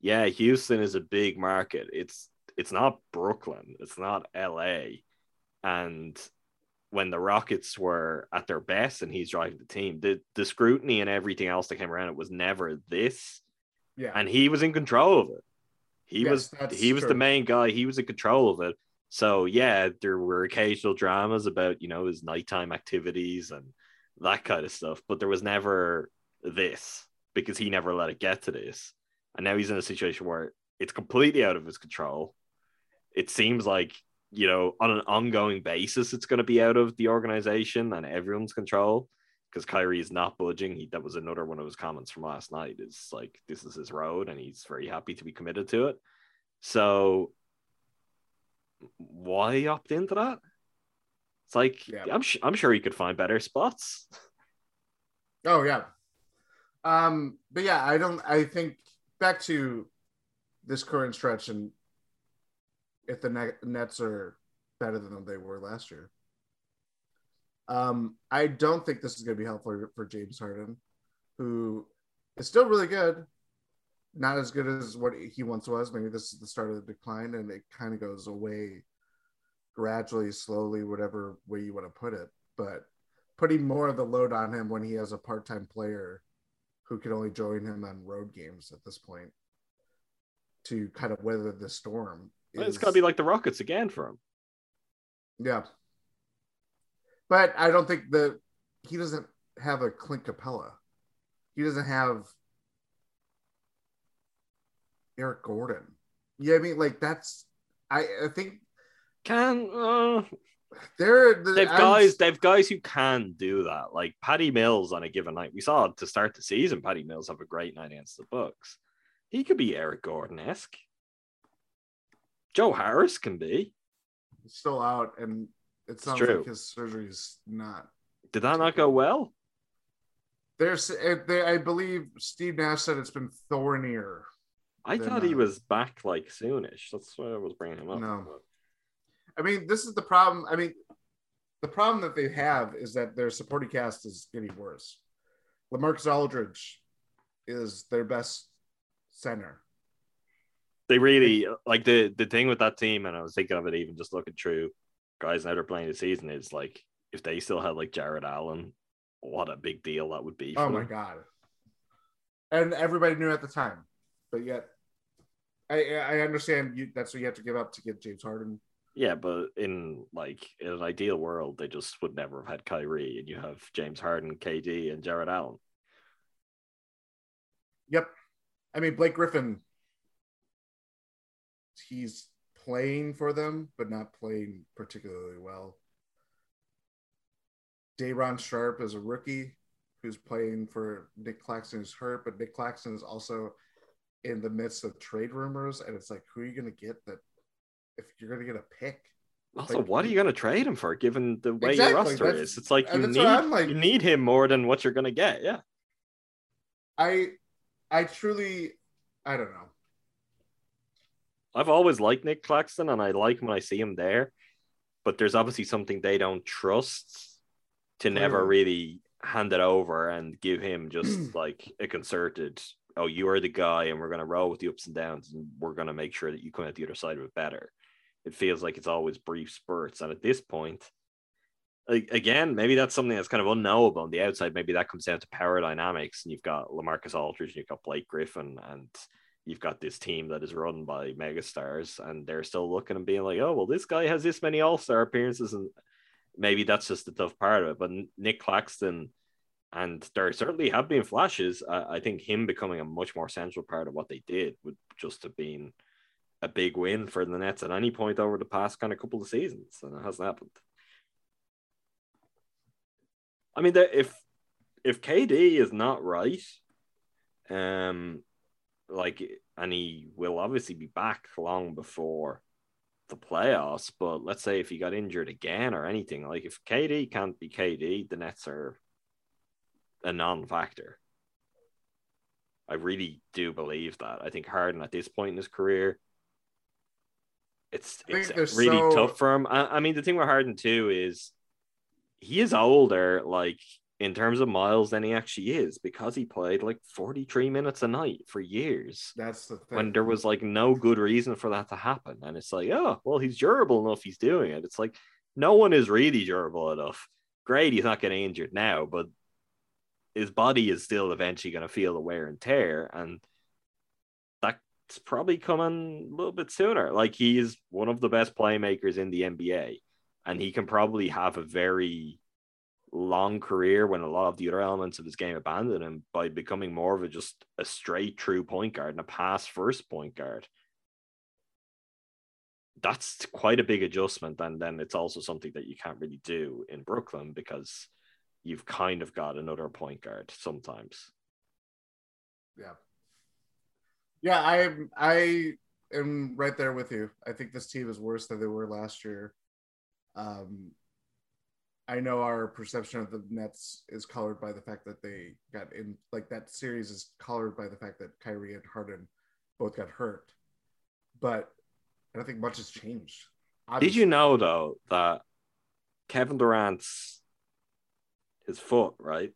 yeah, Houston is a big market. It's it's not Brooklyn. It's not L.A. And when the Rockets were at their best and he's driving the team, the the scrutiny and everything else that came around it was never this, Yeah. and he was in control of it. He Yes, was he was the main guy. He was in control of it. So yeah, there were occasional dramas about you know his nighttime activities and that kind of stuff, but there was never this because he never let it get to this. And now he's in a situation where it's completely out of his control. It seems like you know on an ongoing basis it's going to be out of the organization and everyone's control because Kyrie is not budging. He, that was another one of his comments from last night. Is like this is his road, and he's very happy to be committed to it. So why opt into that? It's like Yeah. I'm sh- I'm sure he could find better spots. Oh yeah. Um, but yeah, I don't. I think back to this current stretch, and if the Nets are better than they were last year, um, I don't think this is going to be helpful for James Harden, who is still really good, not as good as what he once was. Maybe this is the start of the decline, and it kind of goes away gradually, slowly, whatever way you want to put it. But putting more of the load on him when he has a part-time player who can only join him on road games at this point to kind of weather the storm. It's is- got to be like the Rockets again for him. yeah. But I don't think that he doesn't have a Clint Capela. He doesn't have Eric Gordon. Yeah, I mean, like that's I, I think Can uh, they're the, they've I'm- guys they've guys who can do that. Like Patty Mills on a given night. We saw to start the season. Patty Mills have a great night against the Bucks. He could be Eric Gordon esque. Joe Harris can be. still out, and it sounds true. like his surgery's not. Did that not go well? There's, eh, they, I believe Steve Nash said it's been thornier. I They're thought he not. was back like soonish. That's why I was bringing him up. No. I mean, this is the problem. I mean, the problem that they have is that their supporting cast is getting worse. LaMarcus Aldridge is their best center. They really like the the thing with that team, and I was thinking of it even just looking through guys now they're playing the season is like if they still had like Jarrett Allen, what a big deal that would be. Oh for Oh my them. god! And everybody knew at the time, but yet, I I understand you. That's what you have to give up to get James Harden. Yeah, but in like in an ideal world, they just would never have had Kyrie, and you have James Harden, KD, and Jarrett Allen. Yep. I mean, Blake Griffin, he's playing for them, but not playing particularly well. Day'Ron Sharpe is a rookie who's playing for Nic Claxton, who's hurt, but Nic Claxton is also in the midst of trade rumors. And it's like, who are you going to get that if you're going to get a pick? Also, Like, what are you going to trade him for, given the way Exactly, your roster is? It's like you need like- you need him more than what you're going to get. Yeah, I, I truly, I don't know. I've always liked Nic Claxton, and I like him when I see him there. But there's obviously something they don't trust to never really hand it over and give him just like a concerted. Oh, you are the guy, and we're going to roll with the ups and downs, and we're going to make sure that you come out the other side of it better. It feels like it's always brief spurts, and at this point, again, maybe that's something that's kind of unknowable on the outside. Maybe that comes down to power dynamics, and you've got LaMarcus Aldridge, and you've got Blake Griffin, and you've got this team that is run by megastars, and they're still looking and being like, "Oh, well, this guy has this many All Star appearances," and maybe that's just the tough part of it. But Nic Claxton, and there certainly have been flashes. I, I think him becoming a much more central part of what they did would just have been a big win for the Nets at any point over the past kind of couple of seasons, and it hasn't happened. I mean, if if KD is not right, um, like, and he will obviously be back long before the playoffs. But let's say if he got injured again or anything, like if KD can't be KD, the Nets are a non-factor. I really do believe that. I think Harden at this point in his career, it's it's really so- tough for him. I, I mean, the thing with Harden too is he is older, like in terms of miles, than he actually is because he played like 43 minutes a night for years That's the thing. when there was like no good reason for that to happen. And it's like, oh, well, he's durable enough, he's doing it. It's like no one is really durable enough. Great, he's not getting injured now, but his body is still eventually going to feel the wear and tear. And that's probably coming a little bit sooner. Like he is one of the best playmakers in the NBA, and he can probably have a very long career when a lot of the other elements of his game abandon him by becoming more of a just a straight true point guard and a pass first point guard. That's quite a big adjustment, and then it's also something that you can't really do in Brooklyn because you've kind of got another point guard sometimes. Yeah. Yeah, I I am right there with you. I think this team is worse than they were last year. Um I know our perception of the Nets is colored by the fact that they got in like that series is colored by the fact that Kyrie and Harden both got hurt. But I don't think much has changed. Did you know though that Kevin Durant's his foot, right?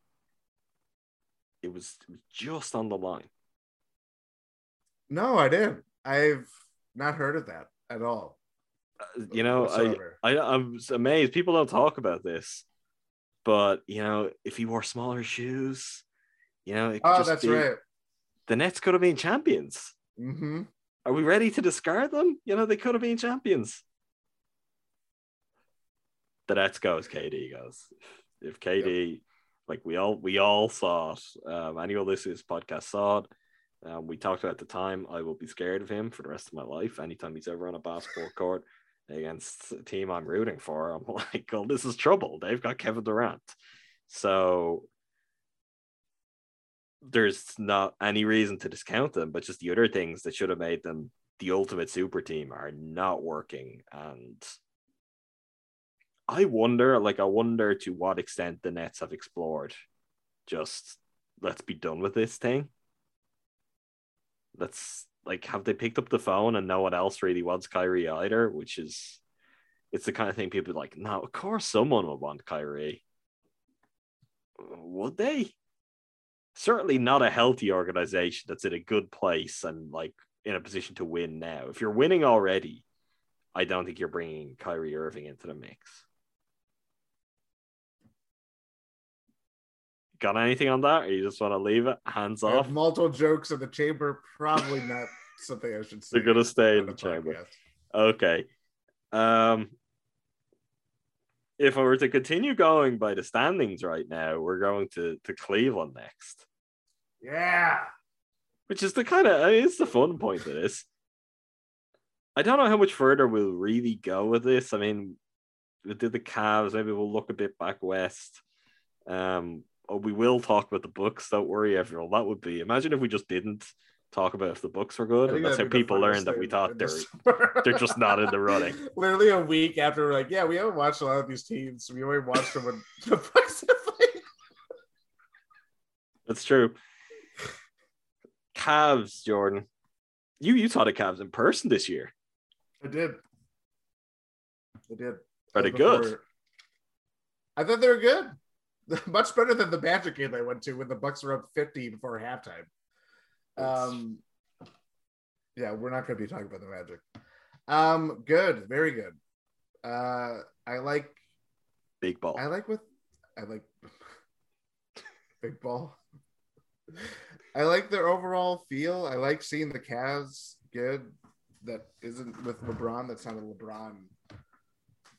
It was, it was just on the line. No, I didn't. I've not heard of that at all. Uh, you know, I, whatsoever. I I'm amazed. People don't talk about this, but you know, if he wore smaller shoes, you know, it could Oh, just that's be- right. The Nets could have been champions. Mm-hmm. Are we ready to discard them? You know, they could have been champions. The Nets goes, KD goes. If KD, like we all we all saw it, um, anyone listening to this podcast saw it. Um, we talked about at the time. I will be scared of him for the rest of my life. Anytime he's ever on a basketball court against a team I'm rooting for, I'm like, oh, this is trouble. They've got Kevin Durant. So there's not any reason to discount them, but just the other things that should have made them the ultimate super team are not working. And I wonder, like, I wonder to what extent the Nets have explored just let's be done with this thing. Let's like have they picked up the phone and no one else really wants Kyrie either, which is it's the kind of thing people like, no, of course someone would want Kyrie. Would they? Certainly not a healthy organization that's in a good place and like in a position to win now. If you're winning already, I don't think you're bringing Kyrie Irving into the mix. Got anything on that, or you just want to leave it hands off? multiple jokes in the chamber. Probably not something I should say. They're gonna stay in the the chamber. podcast. Okay. Um, if I were to continue going by the standings right now, we're going to to Cleveland next, Yeah. which is the kind of I mean, it's the fun point of this. I don't know how much further we'll really go with this. I mean, we did the Cavs. Maybe we'll look a bit back west. Um, Uh, we will talk about the Bucks. Don't worry, everyone. That would be. Imagine if we just didn't talk about if the Bucks were good. And that's how that'd be the people learned that we thought they're they're just not in the running. Literally a week after we're like, yeah, we haven't watched a lot of these teams. We only watched them when the played. That's true. Cavs, Jordan. You you saw the Cavs in person this year. I did. I did. Are they good? I thought they were good. Much better than the Magic game I went to when the Bucks were up 50 before halftime. Um, yeah, we're not going to be talking about the Magic. Um, good, very good. Uh, I like Big ball. I like with I like big ball. I like their overall feel. I like seeing the Cavs good. That isn't with LeBron. That's not a LeBron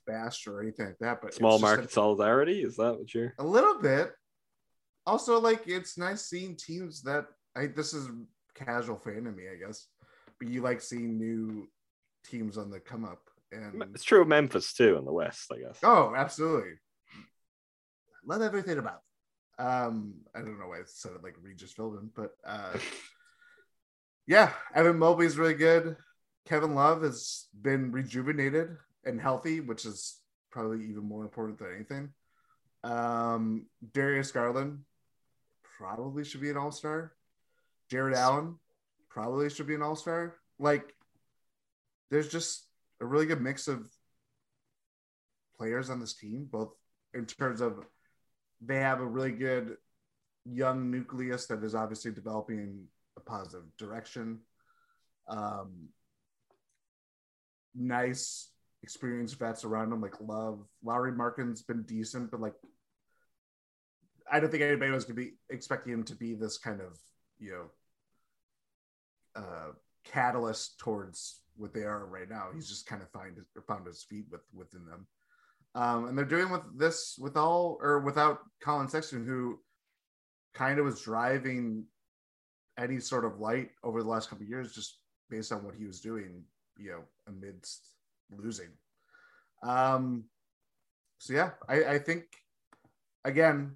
bash or anything like that. But Small market solidarity. Is that what you're? a, a little bit. Also, like it's nice seeing teams that I. This is casual fan of me, I guess. But you like seeing new teams on the come up, and It's true of Memphis too in the West, I guess. Oh, absolutely. Love everything about. Um, I don't know why I said it like Regis Philbin, but uh, yeah, Evan Mobley's really good. Kevin Love has been rejuvenated and healthy, which is probably even more important than anything. Um, Darius Garland probably should be an all star. Jarrett Allen probably should be an all star. Like, there's just a really good mix of players on this team, both in terms of they have a really good young nucleus that is obviously developing in a positive direction. Um, nice experienced vets around him, like Love. Lauri Markkanen's been decent, but like I don't think anybody was gonna be expecting him to be this kind of you know uh, catalyst towards what they are right now. He's just kind of find found his feet with within them. Um, and they're doing with this with all or without Collin Sexton, who kind of was driving any sort of light over the last couple of years, just based on what he was doing, you know, amidst losing. Um, so yeah, I, I think again,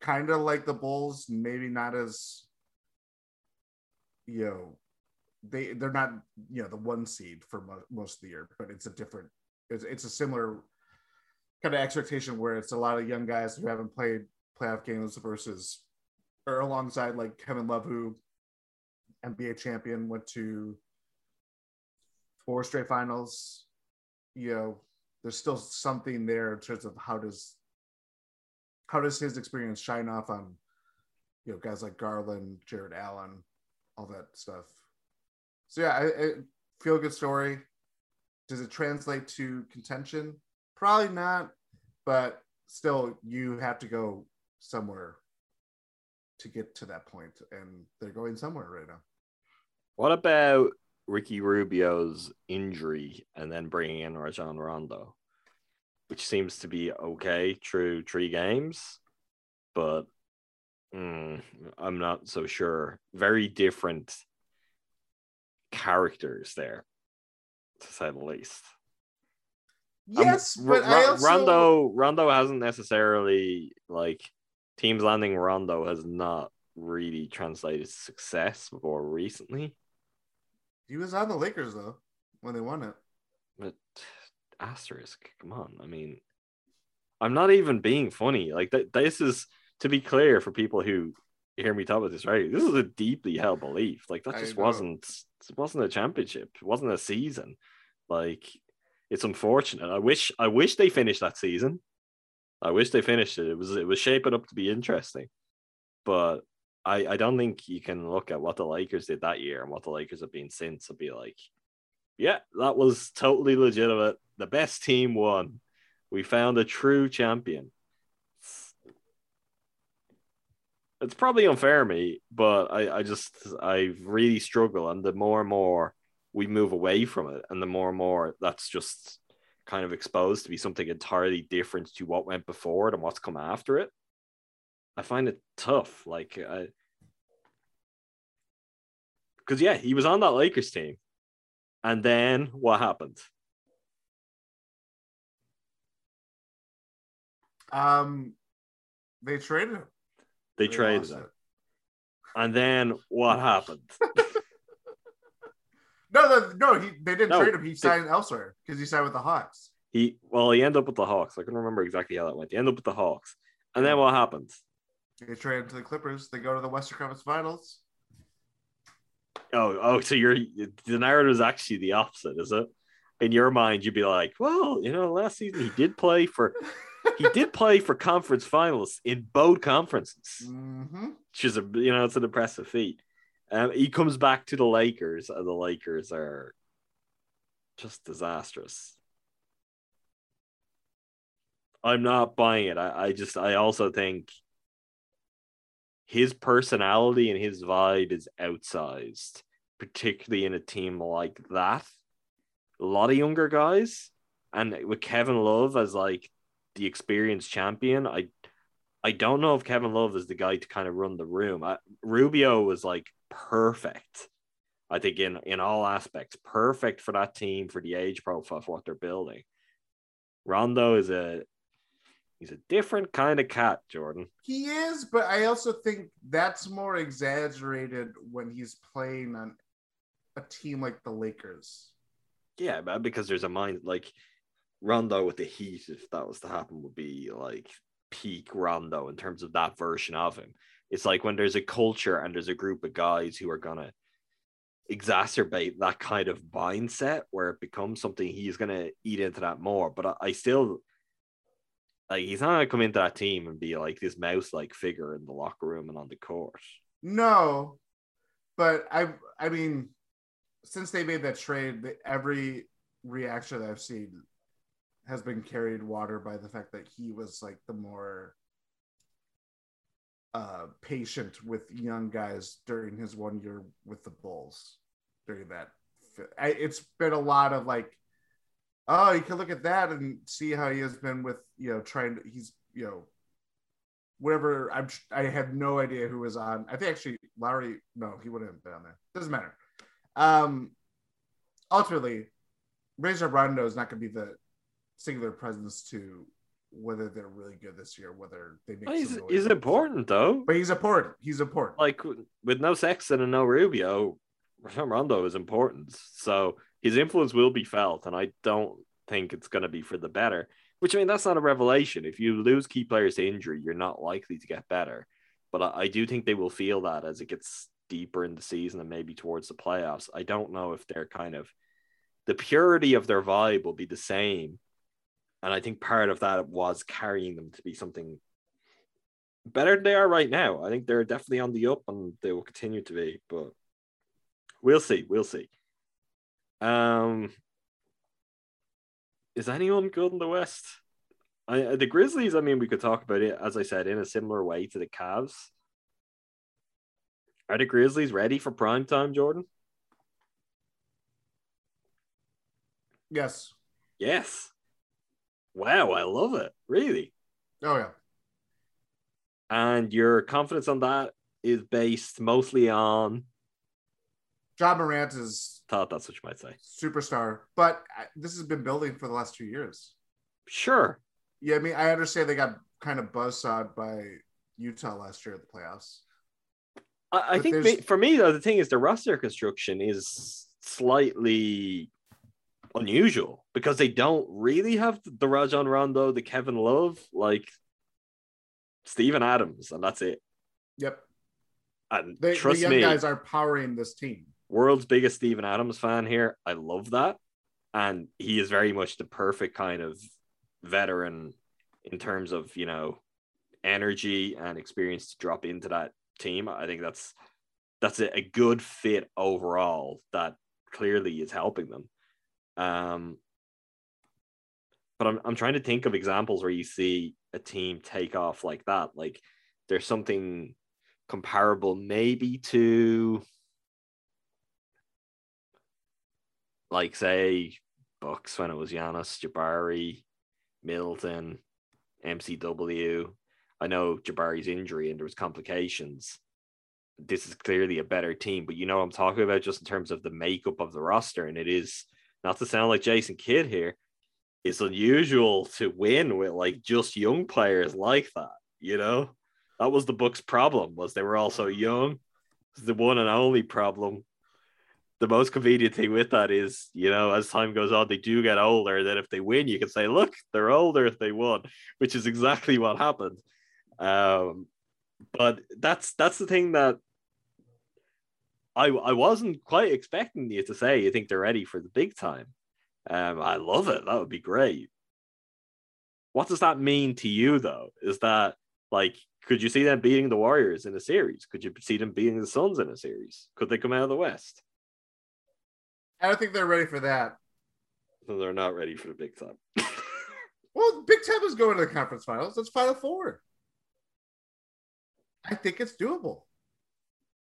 kind of like the Bulls, maybe not as you know, they they're not you know the one seed for mo- most of the year, but it's a different, it's, it's a similar kind of expectation where it's a lot of young guys who haven't played playoff games versus or alongside like Kevin Love, who NBA champion, went to four straight finals. You know, there's still something there in terms of how does how does his experience shine off on you know guys like Garland, Jarrett Allen, all that stuff. So yeah, I, I feel good story. Does it translate to contention? Probably not, but still, you have to go somewhere to get to that point, and they're going somewhere right now. What about Ricky Rubio's injury and then bringing in Rajon Rondo, which seems to be okay through three games, but mm, I'm not so sure. Very different characters there, to say the least. Yes, Um, but R- I R- also Rondo Rondo hasn't necessarily like teams landing Rondo has not really translated to success before recently. He was on the Lakers though when they won it. But asterisk, come on. I mean, I'm not even being funny. Like th- this is to be clear for people who hear me talk about this, right? This is a deeply held belief. Like that just wasn't it wasn't a championship. It wasn't a season. Like it's unfortunate. I wish I wish they finished that season. I wish they finished it. It was it was shaping up to be interesting. But I, I don't think you can look at what the Lakers did that year and what the Lakers have been since and be like, yeah, that was totally legitimate. The best team won. We found a true champion. It's, probably unfair me, but I, I just I really struggle. And the more and more we move away from it, and the more and more that's just kind of exposed to be something entirely different to what went before it and what's come after it. I find it tough. Like, I, because yeah, he was on that Lakers team, and then what happened? Um, they traded him. They They traded him, it. and then what happened? No, no, no. He they didn't No, trade him. He they- signed elsewhere because he signed with the Hawks. He well, he ended up with the Hawks. I can remember exactly how that went. He ended up with the Hawks, and then what happened? They traded him to the Clippers. They go to the Western Conference Finals. Oh, oh, so you're the narrative is actually the opposite, is it? In your mind, you'd be like, well, you know, last season he did play for he did play for conference finals in both conferences, hmm which is a you know it's an impressive feat. Um, he comes back to the Lakers, and the Lakers are just disastrous. I'm not buying it. I, I just I also think his personality and his vibe is outsized, particularly in a team like that. A lot of younger guys, and with Kevin Love as like the experienced champion, I I don't know if Kevin Love is the guy to kind of run the room. I, Rubio was like perfect. I think in in all aspects, perfect for that team for the age profile for what they're building. Rondo is a he's a different kind of cat, Jordan. He is, but I also think that's more exaggerated when he's playing on a team like the Lakers. Yeah, but because there's a mind like Rondo with the Heat, if that was to happen, would be like peak Rondo in terms of that version of him. It's like when there's a culture and there's a group of guys who are gonna exacerbate that kind of mindset where it becomes something he's gonna eat into that more. But I, I still Like he's not gonna come into that team and be like this mouse-like figure in the locker room and on the court. No, but I I mean, since they made that trade, every reaction that I've seen has been carried water by the fact that he was like the more uh patient with young guys during his one year with the Bulls during that. I, it's been a lot of like, oh, you can look at that and see how he has been with you know trying to he's you know whatever I'm I have no idea who was on. I think actually Lowry, no, he wouldn't have been on there. Doesn't matter. Um ultimately, Rajon Rondo is not gonna be the singular presence to whether they're really good this year, whether they make Well, he's some noise. he's important though. But he's important. He's important. Like with no Sexton and no Rubio, Rondo is important. So his influence will be felt, and I don't think it's going to be for the better. Which I mean, that's not a revelation. If you lose key players to injury, you're not likely to get better. But I, I do think they will feel that as it gets deeper in the season and maybe towards the playoffs. I don't know if they're kind of the purity of their vibe will be the same. And I think part of that was carrying them to be something better than they are right now. I think they're definitely on the up and they will continue to be, but we'll see. We'll see. Um, is anyone good in the West? I, the Grizzlies, I mean, we could talk about it, as I said, in a similar way to the Cavs. Are the Grizzlies ready for prime time, Jordan? yes. Yes. Wow, I love it. Really. Oh yeah. And your confidence on that is based mostly on Ja Morant is thought that's what you might say. superstar, but this has been building for the last two years. Sure. Yeah, I mean, I understand they got kind of buzzsawed by Utah last year at the playoffs. I, I think ma- for me though, the thing is the roster construction is slightly unusual because they don't really have the Rajon Rondo, the Kevin Love, like Steven Adams, and that's it. Yep. And They, the trust young me, guys are powering this team. World's biggest Steven Adams fan here. I love that. And he is very much the perfect kind of veteran in terms of, you know, energy and experience to drop into that team. I think that's that's a, a good fit overall that clearly is helping them. Um but I'm I'm trying to think of examples where you see a team take off like that. Like there's something comparable maybe to like say Bucks when it was Giannis, Jabari, Middleton, MCW. I know Jabari's injury and there was complications. This is clearly a better team, but you know what I'm talking about just in terms of the makeup of the roster, and it is not to sound like Jason Kidd here. It's unusual to win with like just young players like that. You know, that was the Bucks' problem was they were all so young. It's the one and only problem the most convenient thing with that is, you know, as time goes on, they do get older. Then if they win, you can say, look, they're older if they won, which is exactly what happened. Um, but that's that's the thing that I I wasn't quite expecting you to say. You think they're ready for the big time? Um, I love it. That would be great. What does that mean to you, though? Is that like, could you see them beating the Warriors in a series? Could you see them beating the Suns in a series? Could they come out of the West? I don't think they're ready for that. So they're not ready for the big time. Well, Big Ten is going to the conference finals. That's Final Four. I think it's doable.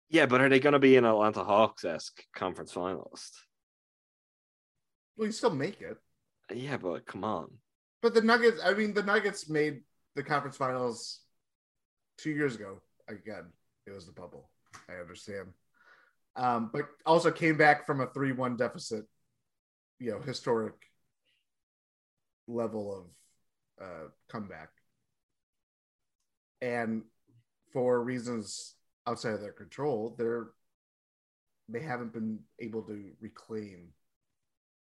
yeah, but are they going to be an Atlanta Hawks esque conference finalist? Well, you still make it. Yeah, but come on. But the Nuggets, I mean, the Nuggets made the conference finals two years ago. Again, it was the bubble. I understand. Um, but also came back from a 3 1 deficit, you know, historic level of uh, comeback. And for reasons outside of their control, they're they haven't been able to reclaim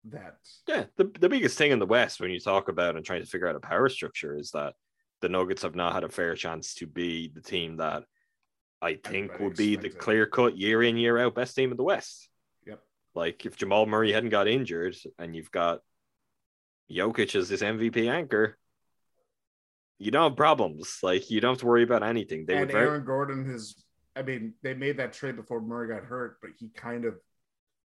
that. Yeah, the, the biggest thing in the West when you talk about and trying to figure out a power structure is that the Nuggets have not had a fair chance to be the team that I think Everybody would be the clear cut year in, year out best team in the West. Yep. Like if Jamal Murray hadn't got injured and you've got Jokic as this MVP anchor, you don't have problems. Like you don't have to worry about anything. They and were very Aaron Gordon has. I mean, they made that trade before Murray got hurt, but he kind of.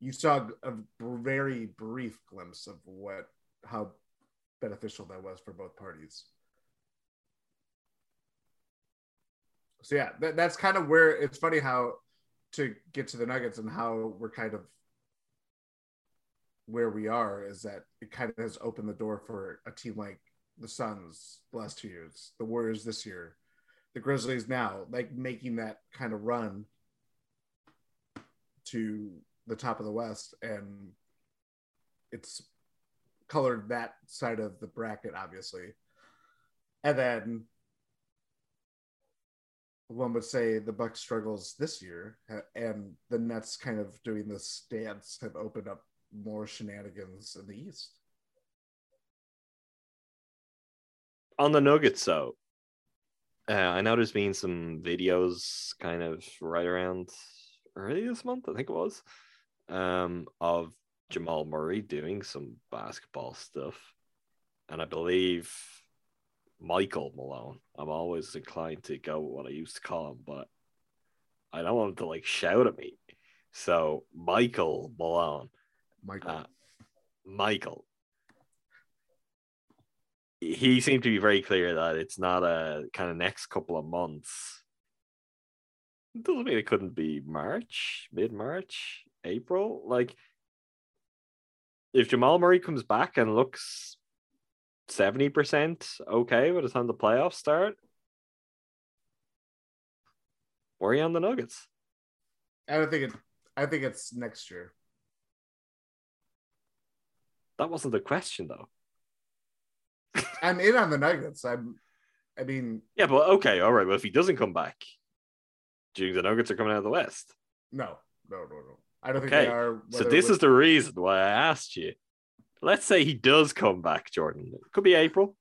You saw a very brief glimpse of what how beneficial that was for both parties. So yeah, that, that's kind of where it's funny how to get to the Nuggets and how we're kind of where we are is that it kind of has opened the door for a team like the Suns the last two years, the Warriors this year, the Grizzlies now, like making that kind of run to the top of the West, and it's colored that side of the bracket, obviously. And then one would say the Bucks struggles this year, and the Nets kind of doing this dance have opened up more shenanigans in the East. on the Nuggets though. Uh, I know there's been some videos kind of right around early this month, I think it was, um, of Jamal Murray doing some basketball stuff. And I believe Michael Malone. I'm always inclined to go with what I used to call him, but I don't want him to like shout at me. So Michael Malone. Michael. Uh, Michael. He seemed to be very clear that it's not a kind of next couple of months. It doesn't mean it couldn't be March, mid March, April. Like, if Jamal Murray comes back and looks 70% okay by the time the playoffs start, worry on the Nuggets. I don't think it. I think it's next year. That wasn't the question, though. I'm in on the Nuggets. I'm. I mean, Yeah, but okay, all right. But if he doesn't come back, do you think the Nuggets are coming out of the West? no, no, no, no. I don't Okay, think they are. So this is the reason why I asked you. Let's say he does come back, Jordan. It could be April.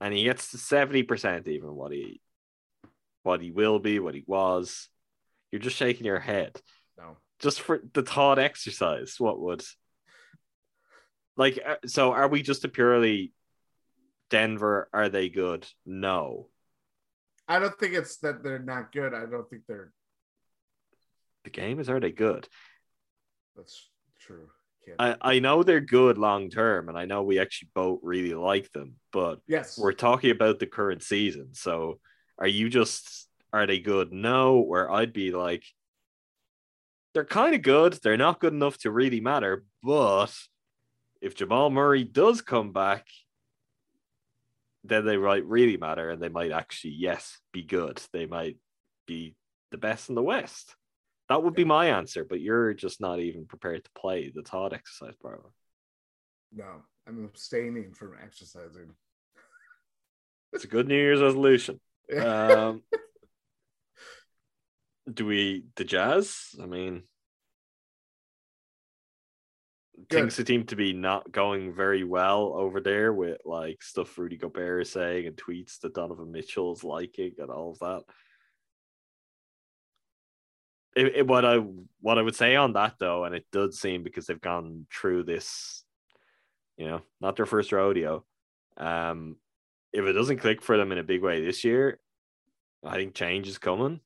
And he gets to 70% even what he what he will be, what he was. You're just shaking your head. no. Just for the thought exercise, what would like uh, so are we just a purely Denver, are they good? No. I don't think it's that they're not good. I don't think they're. The game is are they good? That's true. Can't. I, I know they're good long term, and I know we actually both really like them, but yes. we're talking about the current season. So are you just are they good? No, where I'd be like they're kind of good. They're not good enough to really matter, but if Jamal Murray does come back, then they might really matter and they might actually, yes, be good. They might be the best in the West. That would be my answer, but you're just not even prepared to play the thought exercise, bro. no, I'm abstaining from exercising. It's a good New Year's resolution. Um, do we the Jazz? I mean, Good. things seem to be not going very well over there with like stuff Rudy Gobert is saying and tweets that Donovan Mitchell's liking and all of that. It, it- what I what I would say on that though, and it does seem because they've gone through this, you know, not their first rodeo. Um, if it doesn't click for them in a big way this year, I think change is coming.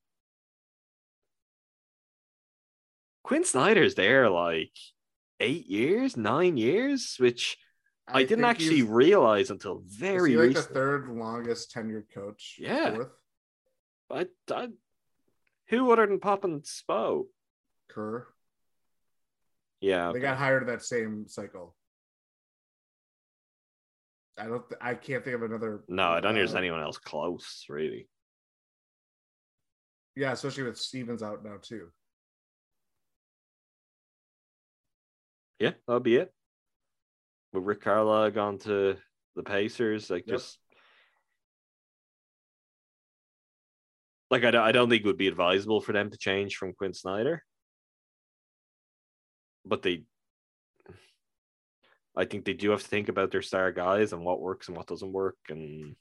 Quin Snyder's there like eight years, nine years, which I, didn't actually realize until is very he like the recently. third longest tenured coach. Yeah. Fourth? I, I, who other than Pop and Spo? Kerr. Yeah, They okay. got hired that same cycle. I don't. Th- I can't think of another. no, I don't think there's uh, anyone else close, really. Yeah, especially with Stevens out now too. Yeah, that'll be it. With Rick Carlisle gone to the Pacers, like Yep. just like I don't, I don't think it would be advisable for them to change from Quin Snyder, but they, I think they do have to think about their star guys and what works and what doesn't work, and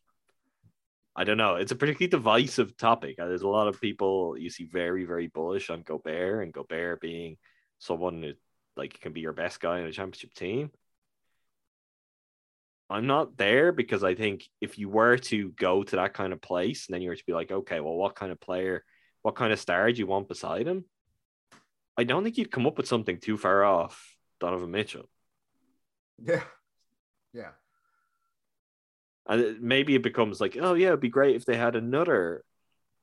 I don't know. It's a particularly divisive topic. Uh, There's a lot of people you see very, very bullish on Gobert and Gobert being someone who like can be your best guy in a championship team. I'm not there because I think if you were to go to that kind of place and then you were to be like, okay, well, what kind of player, what kind of star do you want beside him? I don't think you'd come up with something too far off Donovan Mitchell. Yeah. Yeah. And it- maybe it becomes like, oh yeah, it'd be great if they had another,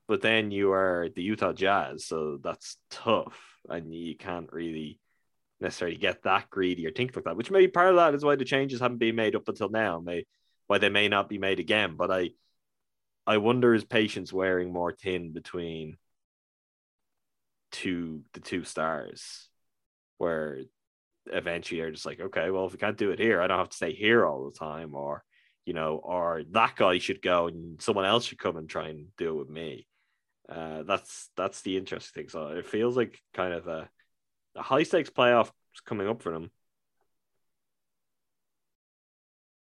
but then you are the Utah Jazz, so that's tough, and you can't really necessarily get that greedy or think like that. Which maybe part of that is why the changes haven't been made up until now, may why they may not be made again. But I, I wonder is patience wearing more thin between two the two stars, where eventually you're just like, okay, well if we can't do it here, I don't have to stay here all the time, or you know, or that guy should go and someone else should come and try and it with me. Uh, that's that's the interesting thing. So it feels like kind of a, a high stakes playoff coming up for them.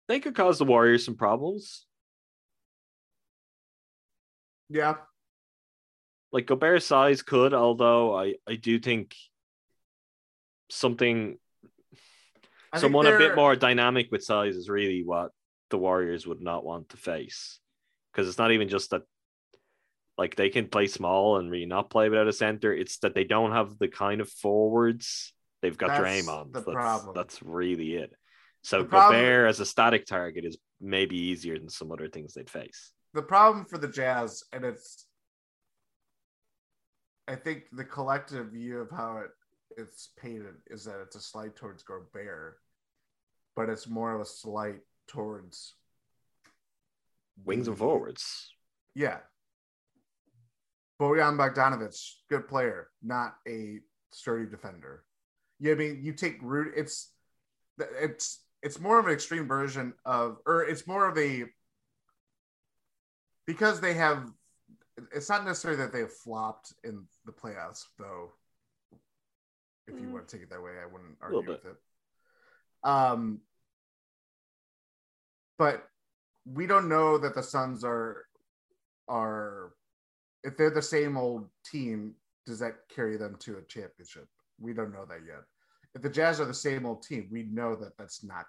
They could cause the Warriors some problems. Yeah. Like Gobert's size could, although I I do think something I someone a bit more dynamic with size is really what the Warriors would not want to face. Because it's not even just that like they can play small and really not play without a center. It's that they don't have the kind of forwards. They've got That's Draymond. the that's, problem. that's really it. So The problem- Gobert as a static target is maybe easier than some other things they'd face. the problem for the Jazz, and it's, I think the collective view of how it it's painted is that it's a slight towards Gobert, but it's more of a slight towards Wings and forwards. Yeah. Bojan Bogdanovic, good player, not a sturdy defender. Yeah, I mean, you take root. It's it's it's more of an extreme version of, or it's more of a because they have. It's not necessarily that they have flopped in the playoffs, though. If you want to take it that way, I wouldn't argue with it. Um, but we don't know that the Suns are are if they're the same old team, does that carry them to a championship? We don't know that yet. If the Jazz are the same old team, we know that that's not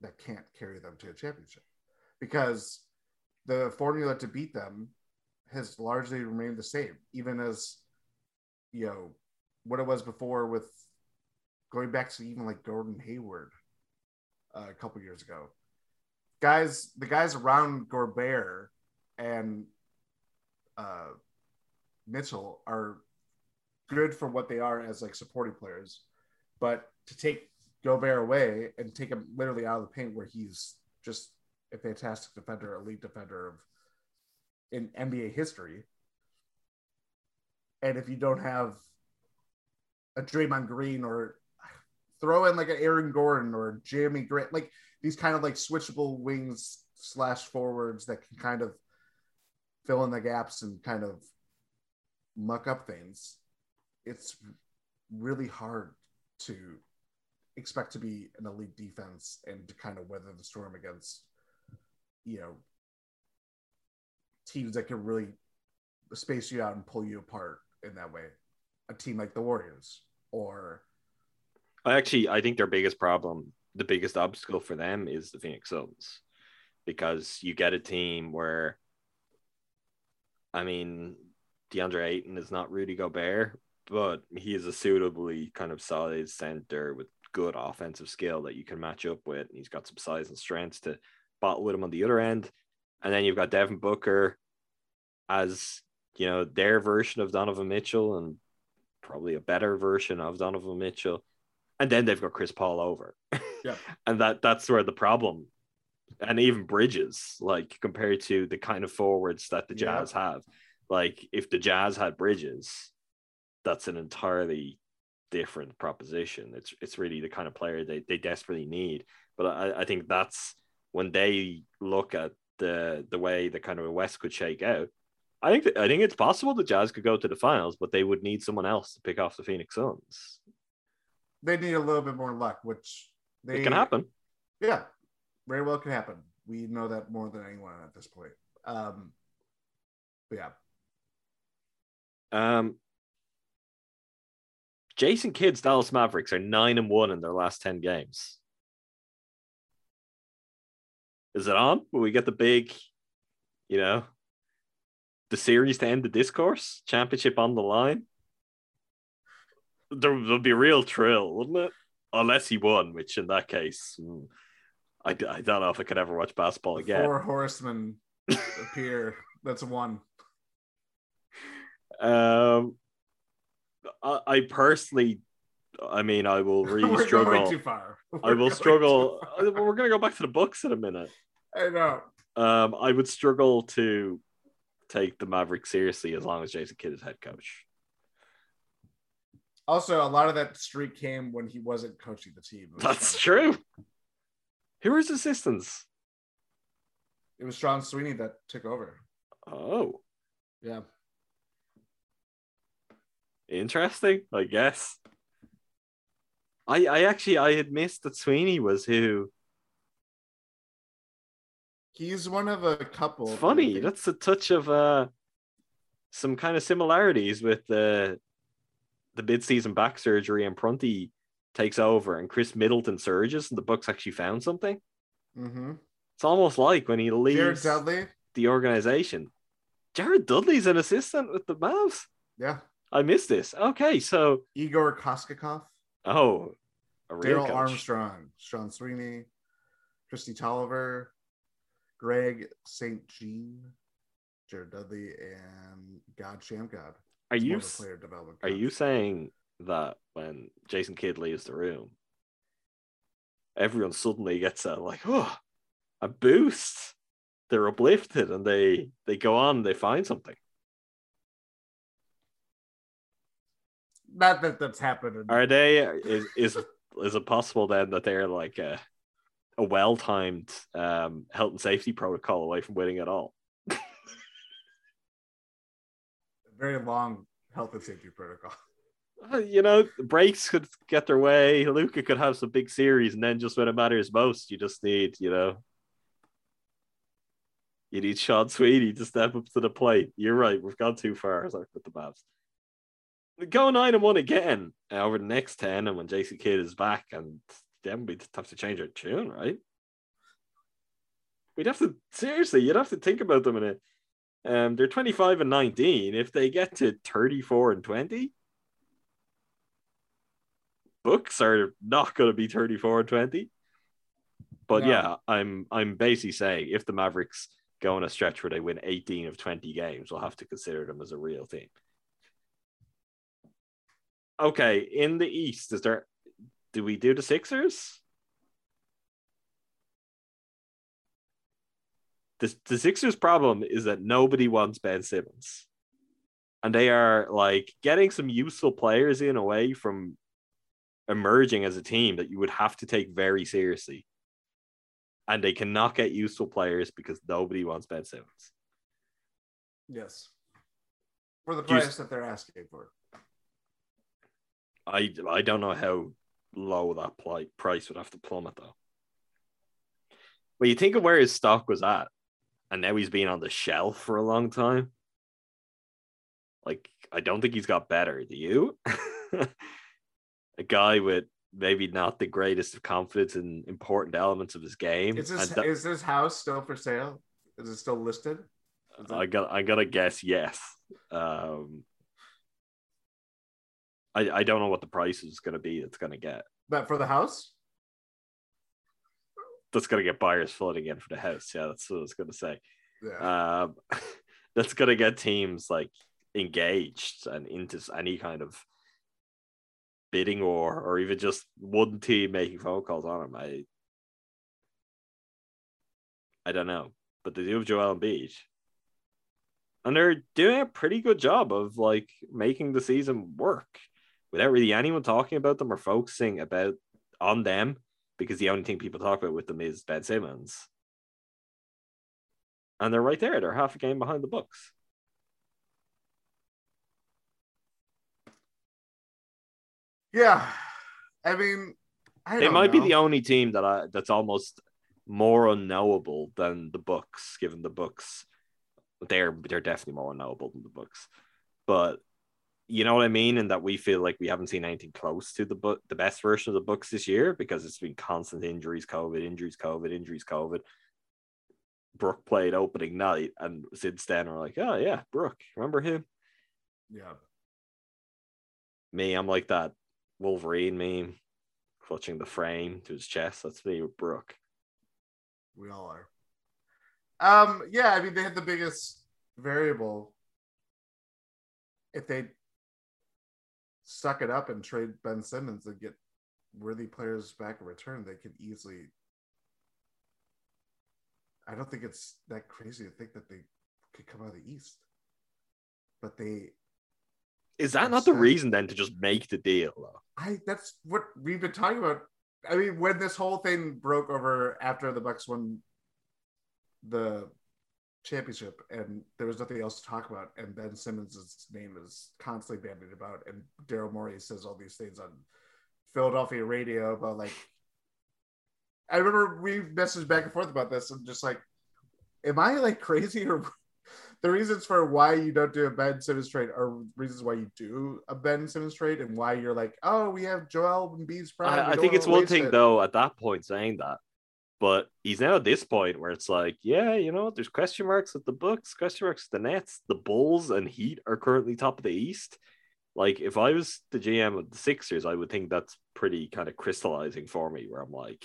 that can't carry them to a championship because the formula to beat them has largely remained the same, even as you know what it was before with going back to even like Gordon Hayward uh, a couple years ago. Guys, the guys around Gobert and uh, Mitchell are good for what they are as like supporting players, but to take Gobert away and take him literally out of the paint where he's just a fantastic defender, elite defender of in NBA history. And if you don't have a Draymond Green or throw in like an Aaron Gordon or Jerami Grant, like these kind of like switchable wings slash forwards that can kind of fill in the gaps and kind of muck up things. It's really hard to expect to be an elite defense and to kind of weather the storm against, you know, teams that can really space you out and pull you apart in that way. A team like the Warriors or actually I think their biggest problem, the biggest obstacle for them is the Phoenix Suns. Because you get a team where I mean DeAndre Ayton is not Rudy Gobert, but he is a suitably kind of solid center with good offensive skill that you can match up with. And he's got some size and strength to battle with him on the other end. And then you've got Devin Booker as you know their version of Donovan Mitchell and probably a better version of Donovan Mitchell. And then they've got Chris Paul over. Yeah. and that that's where the problem and even Bridges, like compared to the kind of forwards that the Yeah. Jazz have. Like if the Jazz had Bridges, that's an entirely different proposition. It's it's really the kind of player they, they desperately need. But I, I think that's when they look at the the way the kind of West could shake out. I think that, I think it's possible the Jazz could go to the finals, but they would need someone else to pick off the Phoenix Suns. they need a little bit more luck, which they It can happen. Yeah, very well can happen. We know that more than anyone at this point. Um, but yeah, Um, Jason Kidd's Dallas Mavericks are nine and one in their last ten games. Is it on? Will we get the big, you know, the series to end the discourse? Championship on the line? There would be a real thrill, wouldn't it? Unless he won, which in that case, mm, I, I don't know if I could ever watch basketball again. Four horsemen appear. That's one. Um, I, I personally, I mean, I will really We're struggle. going too far. I We're will going struggle. We're gonna go back to the Bucks in a minute. I know. Um, I would struggle to take the Mavericks seriously as long as Jason Kidd is head coach. Also, a lot of that streak came when he wasn't coaching the team. That's true. Who are his assistants? It was Sean Sweeney that took over. Oh, Yeah. Interesting. I guess. I I actually I had missed that Sweeney was who. He's one of a couple. It's funny. That's a touch of uh some kind of similarities with the the mid-season back surgery and Prunty takes over and Khris Middleton surges and the Bucks actually found something. Mhm. It's almost like when he Jared leaves Dudley. the organization. Jared Dudley's an assistant with the Mavs. Yeah. I missed this. Okay, so Igor Kokoskov. oh, Darrell. Armstrong. Sean Sweeney. Kristi Toliver. Greg St. Jean. Jared Dudley and God Shammgod. Are you more of a s- player development? are you saying that when Jason Kidd leaves the room, everyone suddenly gets a like oh a boost? They're uplifted and they they go on. They find something. Not that that's happened. Are they? Is is is it possible then that they're like a a well timed um, health and safety protocol away from winning at all? Very long health and safety protocol. Uh, You know, breaks could get their way. Luka could have some big series, and then just when it matters most, you just need, you know, you need Sean Sweeney to step up to the plate. You're right. We've gone too far as I with the Mavs. Go nine and one again uh, over the next ten, and when JC Kidd is back, and then we'd have to change our tune, right? We'd have to seriously. You'd have to think about them in a. Um, they're twenty five and nineteen. If they get to thirty four and twenty, Bucks are not going to be 34 and 20 but No. yeah i'm i'm basically saying if the mavericks go on a stretch where they win 18 of 20 games we'll have to consider them as a real team okay in the east is there do we do the sixers the, the sixers problem is that nobody wants ben simmons and they are like getting some useful players in away from emerging as a team that you would have to take very seriously. And they cannot get useful players because nobody wants Ben Simmons. Yes. For the Do you- price that they're asking for. I I don't know how low that pli- price would have to plummet though. But you think of where his stock was at, and now he's been on the shelf for a long time. Like I don't think he's got better. Do you? a guy with maybe not the greatest of confidence in important elements of his game. Is this that- is this house still for sale? Is it still listed? Is it- I got I gotta guess yes. Um I, I don't know what the price is gonna be that's gonna get but for the house? that's gonna get buyers flooding in for the house. Yeah, that's what I was gonna say. Yeah. Um that's gonna get teams like engaged and into any kind of bidding war or even just one team making phone calls on him. I I don't know. But they do have Joel Embiid. And they're doing a pretty good job of like making the season work without really anyone talking about them or focusing about on them because the only thing people talk about with them is Ben Simmons. And they're right there. They're half a game behind the Bucks. yeah. I mean, I They might be the only team that I that's almost more unknowable than the Bucks, given the Bucks. They're they're definitely more unknowable than the Bucks. But you know what I mean, and that we feel like we haven't seen anything close to the book the best version of the Bucks this year because it's been constant injuries, COVID, injuries, COVID, injuries, COVID. Brook played opening night, and since then we're like, oh yeah, Brook, remember him? Yeah. Me, I'm like that Wolverine meme, clutching the frame to his chest. That's me with Brook. We all are. Um, yeah, I mean they had the biggest variable. If they suck it up and trade Ben Simmons and get worthy players back in return, they could easily. I don't think it's that crazy to think that they could come out of the East, but they. Is that not the reason then to just make the deal though? I that's what we've been talking about. I mean, when this whole thing broke over after the Bucks won the championship, and there was nothing else to talk about, and Ben Simmons' name is constantly bandied about, and Daryl Morey says all these things on Philadelphia radio about like. I remember we messaged back and forth about this, and just like, am I like crazy or? The reasons for why you don't do a Ben Simmons trade are reasons why you do a Ben Simmons trade, and why you're like, oh, we have Joel Embiid's prime. we I, I think it's one thing it." though at that point saying that, but he's now at this point where it's like, yeah, you know, there's question marks at the Bucks, question marks at the Nets, the Bulls and Heat are currently top of the East. Like if I was the GM of the Sixers, I would think that's pretty kind of crystallizing for me. Where I'm like,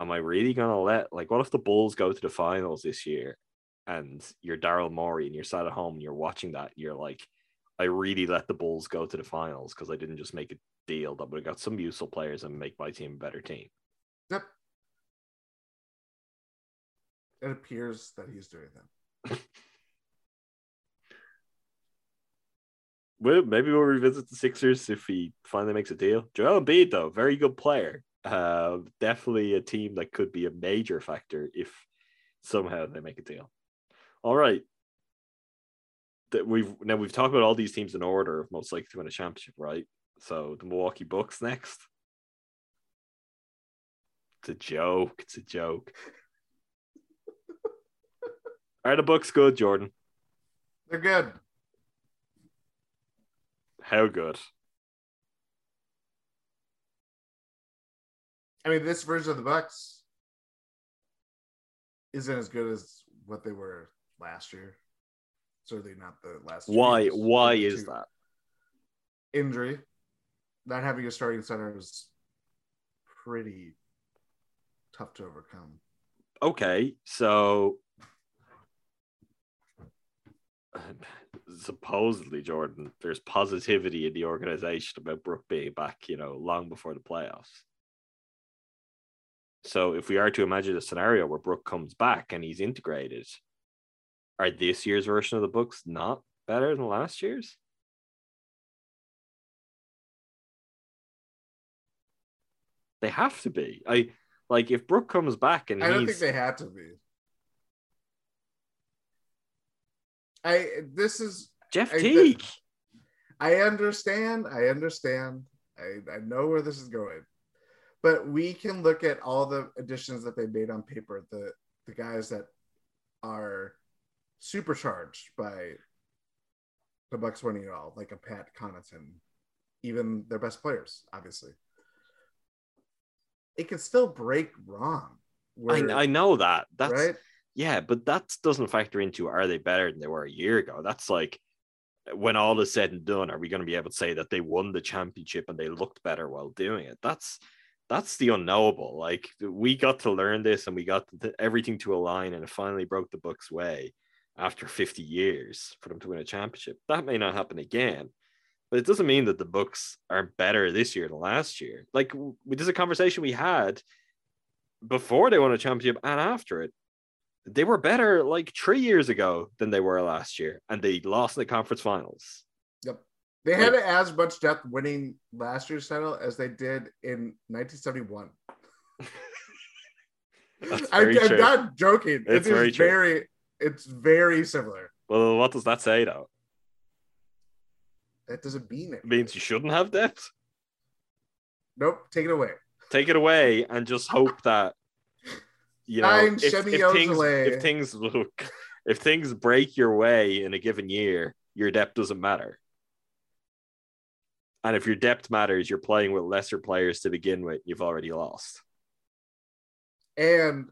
am I really gonna let like what if the Bulls go to the finals this year, and you're Daryl Morey and you're sat at home and you're watching that, and you're like, I really let the Bulls go to the finals because I didn't just make a deal that would have got some useful players and make my team a better team. Yep. It appears that he's doing that. Well, maybe we'll revisit the Sixers if he finally makes a deal. Joel Embiid, though, very good player. Uh, definitely a team that could be a major factor if somehow they make a deal. All right. That we've now we've talked about all these teams in order of most likely to win a championship, right? So the Milwaukee Bucks next. It's a joke. It's a joke. Are the Bucks good, Jordan? They're good. How good? I mean, this version of the Bucks isn't as good as what they were last year. Certainly not the last. Why? years. Why The is two- that? injury? Not having a starting center is pretty tough to overcome. okay, so supposedly Jordan, there's positivity in the organization about Brook being back, you know, long before the playoffs. So if we are to imagine a scenario where Brook comes back and he's integrated, are this year's version of the Bucks not better than last year's? They have to be. I like if Brook comes back and I don't think they had to be. I this is Jeff I- Teague. I understand. I understand. I, I know where this is going. But we can look at all the additions that they made on paper, the the guys that are supercharged by the Bucks winning it all, like a Pat Connaughton, even their best players, obviously. It can still break wrong. I, I know that. That's right? Yeah, but that doesn't factor into are they better than they were a year ago? That's like uh, when all is said and done, are we going to be able to say that they won the championship and they looked better while doing it? That's that's the unknowable. Like we got to learn this and we got everything to align, and it finally broke the Bucks' way after 50 years for them to win a championship. That may not happen again, but it doesn't mean that the Bucks are better this year than last year. Like w- there's a conversation we had before they won a championship and after it they were better like three years ago than they were last year, and they lost in the conference finals. Yep. They had as much depth winning last year's title as they did in 1971. That's I, I'm not joking. It's It very very, it's very similar. Well, what does that say though? That doesn't mean it. It means you shouldn't have depth. Nope. Take it away. Take it away and just hope that you know I'm if, if things if things look if things break your way in a given year, your depth doesn't matter. And if your depth matters, you're playing with lesser players to begin with. You've already lost. And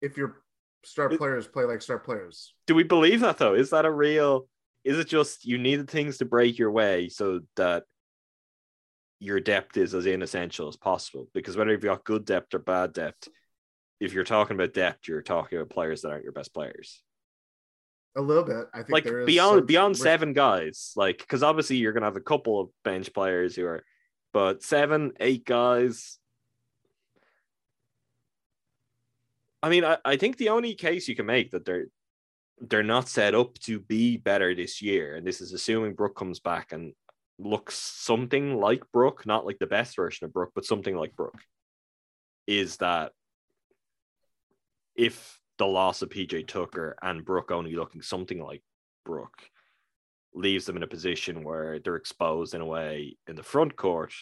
if your star players play like star players. Do we believe that though? Is that a real? Is it just you needed things to break your way so that your depth is as inessential as possible? Because whether you've got good depth or bad depth, if you're talking about depth, you're talking about players that aren't your best players. A little bit. I think like there is beyond some- beyond seven guys, like because obviously you're gonna have a couple of bench players who are, but seven, eight guys. I mean, I, I think the only case you can make that they're they're not set up to be better this year, and this is assuming Brook comes back and looks something like Brook, not like the best version of Brook, but something like Brook, is that if the loss of PJ Tucker and Brook only looking something like Brook leaves them in a position where they're exposed in a way in the front court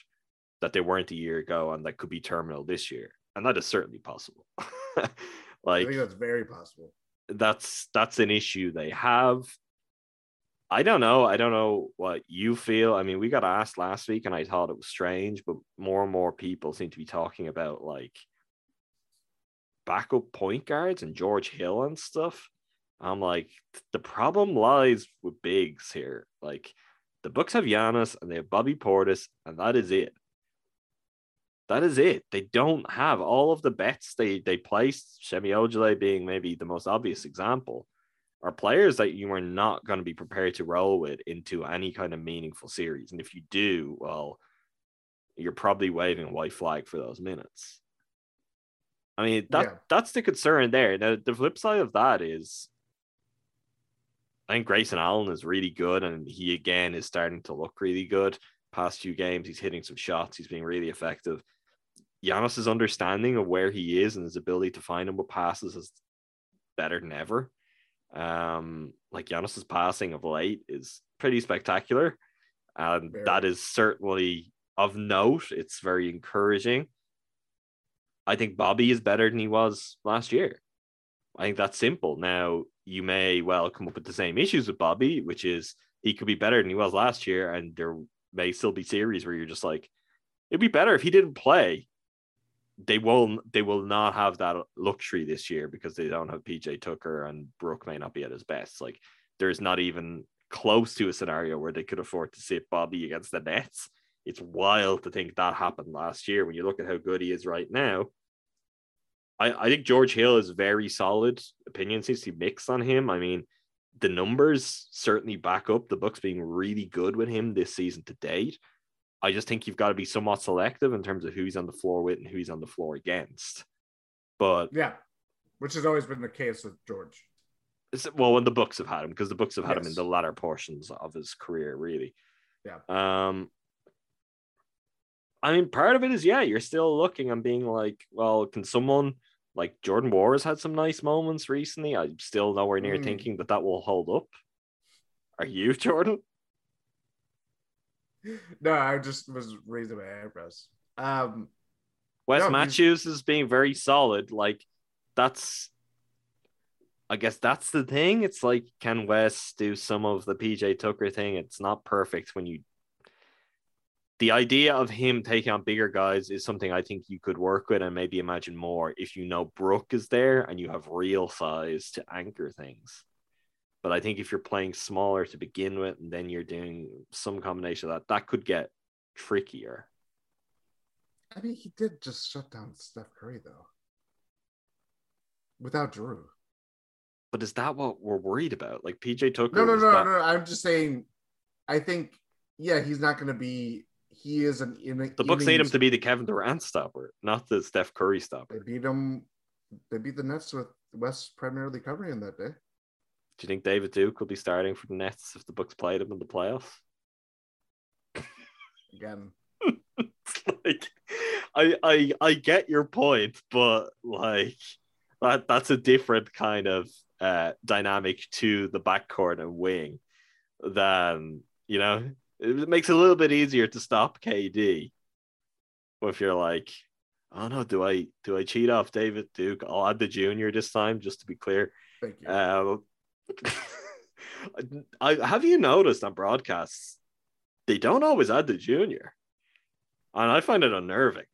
that they weren't a year ago and that could be terminal this year. And that is certainly possible. I like think that's very possible. that's that's an issue they have. I don't know. I don't know what you feel. I mean, we got asked last week and I thought it was strange, but more and more people seem to be talking about like backup point guards and George Hill and stuff. I'm like, the problem lies with bigs here. Like, the Bucks have Giannis and they have Bobby Portis, and that is it. That is it. They don't have all of the bets they they placed. Semi Ojeleye being maybe the most obvious example, are players that you are not going to be prepared to roll with into any kind of meaningful series. And if you do, well, you're probably waving a white flag for those minutes. I mean, that Yeah. that's the concern there. Now, the flip side of that is I think Grayson Allen is really good, and he again is starting to look really good. Past few games, he's hitting some shots, he's being really effective. Giannis's understanding of where he is and his ability to find him with passes is better than ever. Um, like Giannis's passing of late is pretty spectacular, and that is certainly of note. It's very encouraging. I think Bobby is better than he was last year. I think that's simple. Now, you may well come up with the same issues with Bobby, which is he could be better than he was last year, and there may still be series where you're just like, it'd be better if he didn't play. They will they will not have that luxury this year because they don't have PJ Tucker and Brook may not be at his best. Like there's not even close to a scenario where they could afford to sit Bobby against the Nets. It's wild to think that happened last year when you look at how good he is right now. I, I think George Hill is very solid. Opinion seems to be mixed on him. I mean, the numbers certainly back up the Bucks being really good with him this season to date. I just think you've got to be somewhat selective in terms of who he's on the floor with and who he's on the floor against. But Yeah, which has always been the case with George. well, when the Bucks have had him, because the Bucks have had him in the latter portions of his career, really. Yeah. Um. I mean, part of it is yeah, you're still looking and being like, well, can someone like Jordan Nwora has had some nice moments recently? I'm still nowhere near Mm. thinking that that will hold up. Are you, Jordan? No, I just was raising my eyebrows. Um, Wes No, Matthews is being very solid. Like that's, I guess that's the thing. It's like, can Wes do some of the PJ Tucker thing? It's not perfect when you. The idea of him taking on bigger guys is something I think you could work with and maybe imagine more if you know Brook is there and you have real size to anchor things. But I think if you're playing smaller to begin with and then you're doing some combination of that, that could get trickier. I mean, he did just shut down Steph Curry though, without Jrue. But is that what we're worried about? Like PJ Tucker? No, no, no, that- no. I'm just saying. I think, yeah, he's not going to be. He is an. In, The Bucks need him to be the Kevin Durant stopper, not the Steph Curry stopper. They beat him. They beat the Nets with Wes primarily covering him that day. Do you think David Duke will be starting for the Nets if the Bucks played him in the playoffs? Again, It's like I I I get your point, but like that that's a different kind of uh dynamic to the backcourt and wing than you know it makes it a little bit easier to stop KD if you're like oh no do I do I cheat off David Duke I'll add the junior this time just to be clear thank you. uh, I have you noticed on broadcasts they don't always add the junior, and I find it unnerving.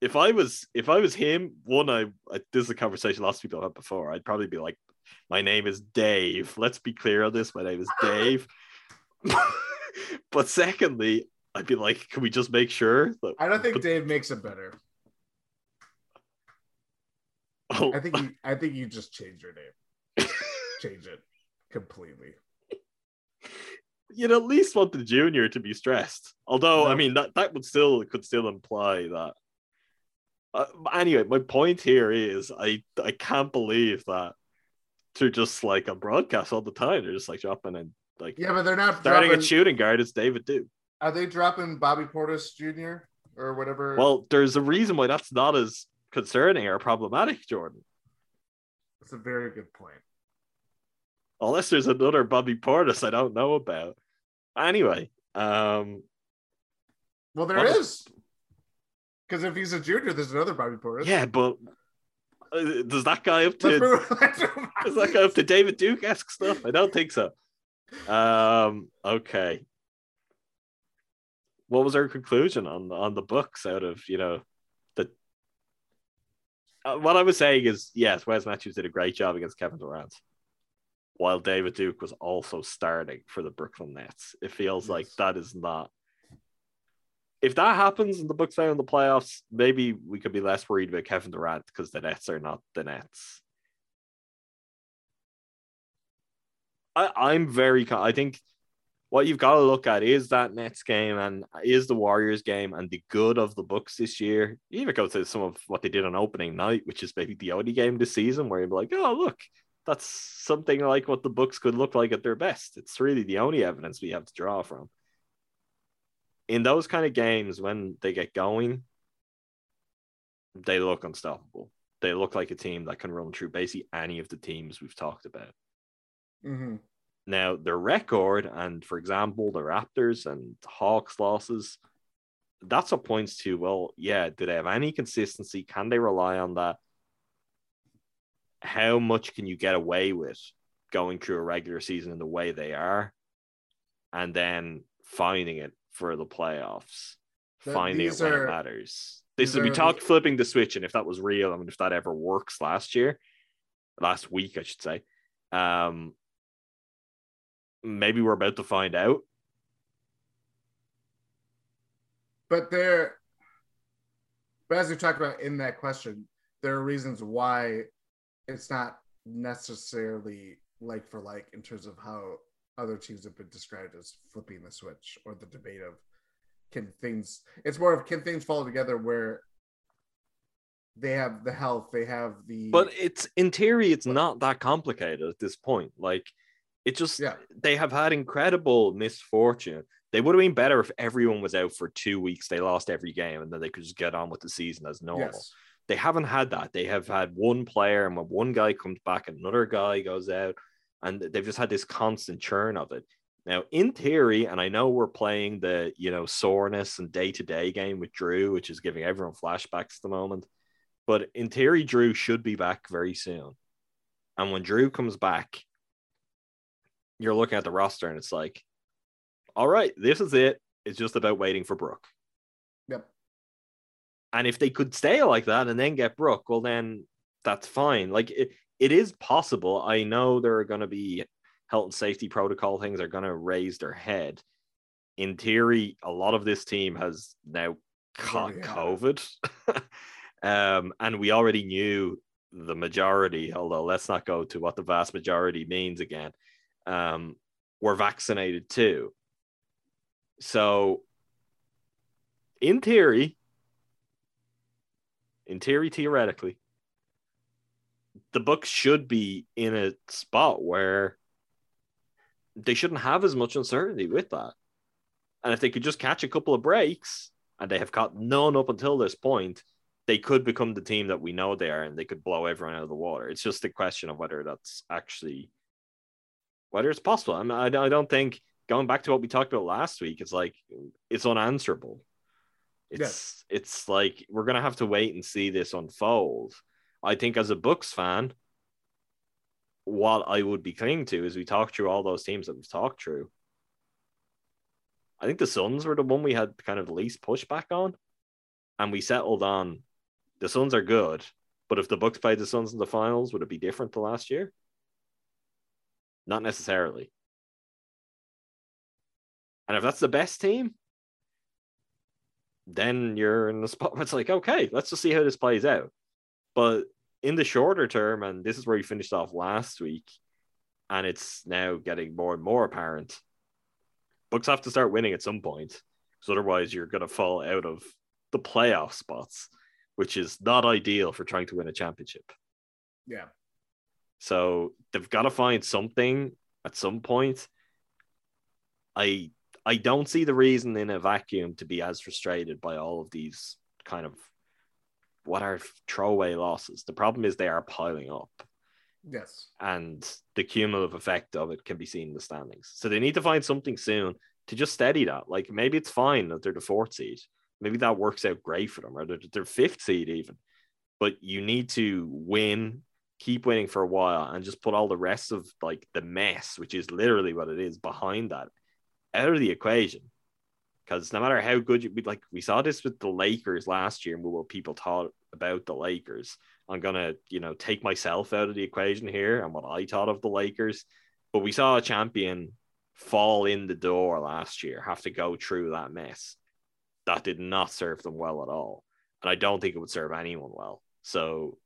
if I was if I was him, one, I, I this is a conversation lots of people have had before. I'd probably be like, my name is Dave. Let's be clear on this. My name is Dave. but secondly, I'd be like, can we just make sure that I don't think but- Dave makes it better. oh, I think you, I think you just change your name. change it completely. you'd at least want the junior to be stressed. Although, I mean, that, that would still could still imply that. Uh, anyway, my point here is I I can't believe that they're just like a broadcast all the time. They're just like dropping and like Yeah, but they're not starting dropping, at shooting guard. It's David Duke. Are they dropping Bobby Portis Jr. or whatever? Well, there's a reason why that's not as concerning or problematic, Jordan. that's a very good point. Unless there's another Bobby Portis I don't know about. Anyway, um, Well, there is. Because if he's a junior, there's another Bobby Portis. yeah, but uh, does that guy up to move, let's move on. Is that go up to David Duke esque stuff? I don't think so. Um, okay. What was our conclusion on on the Bucks out of you know the uh, what I was saying is yes, Wes Matthews did a great job against Kevin Durant, while David Duke was also starting for the Brooklyn Nets. It feels like that is not. If that happens and the Bucks fail in the playoffs, maybe we could be less worried about Kevin Durant because the Nets are not the Nets. I, I'm very. I think what you've got to look at is that Nets game and is the Warriors game and the good of the Bucks this year. Even go to some of what they did on opening night, which is maybe the only game this season where you're like, oh look, that's something like what the Bucks could look like at their best. It's really the only evidence we have to draw from. In those kind of games, when they get going, they look unstoppable. They look like a team that can run through basically any of the teams we've talked about. Mhm. Now, their record, and for example, the Raptors and Hawks losses, that's what points to, well, yeah, do they have any consistency? Can they rely on that? How much can you get away with going through a regular season in the way they are? And then finding it for the playoffs, That finding it when are- it matters. This is, we the- talked flipping the switch, and if that was real, I mean, if that ever works last year, last week, I should say. Um, maybe we're about to find out. But there, but as we talked about in that question, there are reasons why it's not necessarily like for like in terms of how other teams have been described as flipping the switch or the debate of can things it's more of can things fall together where they have the health they have the But it's in theory, it's not that complicated at this point. Like, it just Yeah. they have had incredible misfortune. They would have been better if everyone was out for two weeks. They lost every game, and then they could just get on with the season as normal. yes They haven't had that. They have had one player, and when one guy comes back, another guy goes out, and they've just had this constant churn of it. Now, in theory, and I know we're playing the you know soreness and day to day game with Jrue, which is giving everyone flashbacks at the moment. But in theory, Jrue should be back very soon. And when Jrue comes back, you're looking at the roster, and it's like, all right, this is it. It's just about waiting for Brook. yep And if they could stay like that and then get Brook, well, then that's fine. Like it, it is possible. I know there are going to be health and safety protocol things are going to raise their head. In theory, a lot of this team has now caught had it. COVID. um, and we already knew the majority, although let's not go to what the vast majority means again, um, were vaccinated too. So, in theory, in theory, theoretically, the Bucks should be in a spot where they shouldn't have as much uncertainty with that. And if they could just catch a couple of breaks, and they have caught none up until this point, they could become the team that we know they are, and they could blow everyone out of the water. It's just a question of whether that's actually whether it's possible. I mean, I, I don't think going back to what we talked about last week, it's like it's unanswerable. It's it's like we're gonna have to wait and see this unfold. I think as a Bucks fan, what I would be clinging to is we talked through all those teams that we've talked through. I think the Suns were the one we had kind of the least pushback on, and we settled on The Suns are good, but if the Bucks played the Suns in the finals, would it be different to last year? Not necessarily. And if that's the best team, then you're in the spot where it's like, okay, let's just see how this plays out. But in the shorter term, and this is where you finished off last week, and it's now getting more and more apparent. Bucks have to start winning at some point, because otherwise you're going to fall out of the playoff spots, which is not ideal for trying to win a championship. Yeah. So they've got to find something at some point. I I don't see the reason in a vacuum to be as frustrated by all of these kind of what are throwaway losses. The problem is they are piling up. Yes. And the cumulative effect of it can be seen in the standings. So they need to find something soon to just steady that. Like maybe it's fine that they're the fourth seed. Maybe that works out great for them, or they're, they're fifth seed even. But you need to win, keep winning for a while, and just put all the rest of like the mess, which is literally what it is behind that, out of the equation. Because no matter how good you like, we saw this with the Lakers last year and what people thought about the Lakers. I'm gonna, you know, take myself out of the equation here and what I thought of the Lakers. But we saw a champion fall in the door last year, have to go through that mess. That did not serve them well at all. And I don't think it would serve anyone well. So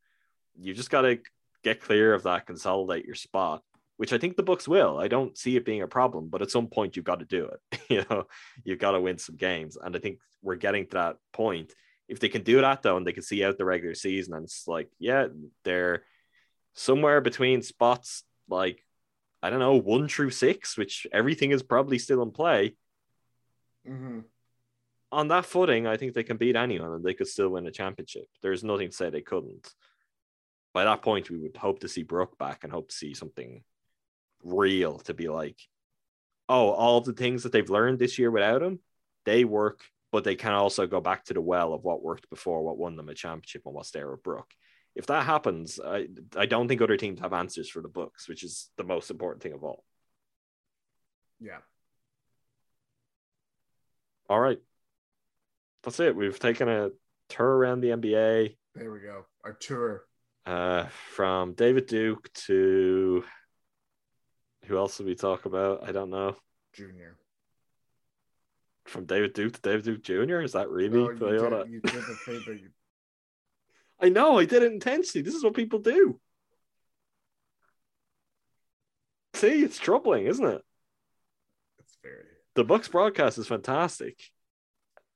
you just gotta get clear of that, consolidate your spot, which I think the Bucks will. I don't see it being a problem, but at some point you've got to do it. you know, you've got to win some games. And I think we're getting to that point. If they can do that though, and they can see out the regular season, and it's like, yeah, they're somewhere between spots like I don't know, one through six, which everything is probably still in play. Mm-hmm. On that footing, I think they can beat anyone and they could still win a championship. There's nothing to say they couldn't. By that point, we would hope to see Brook back and hope to see something real to be like, oh, all the things that they've learned this year without him, they work, but they can also go back to the well of what worked before, what won them a championship, and what's there with Brook. If that happens, I I don't think other teams have answers for the Bucks, which is the most important thing of all. Yeah. All right. That's it. We've taken a tour around the NBA. There we go. Our tour. Uh, from David Duke to who else did we talk about? I don't know. Junior. From David Duke to David Duke Jr. Is that really? No, you, did, did you... I know. I did it intentionally. This is what people do. See, it's troubling, isn't it? It's very. The Bucks broadcast is fantastic,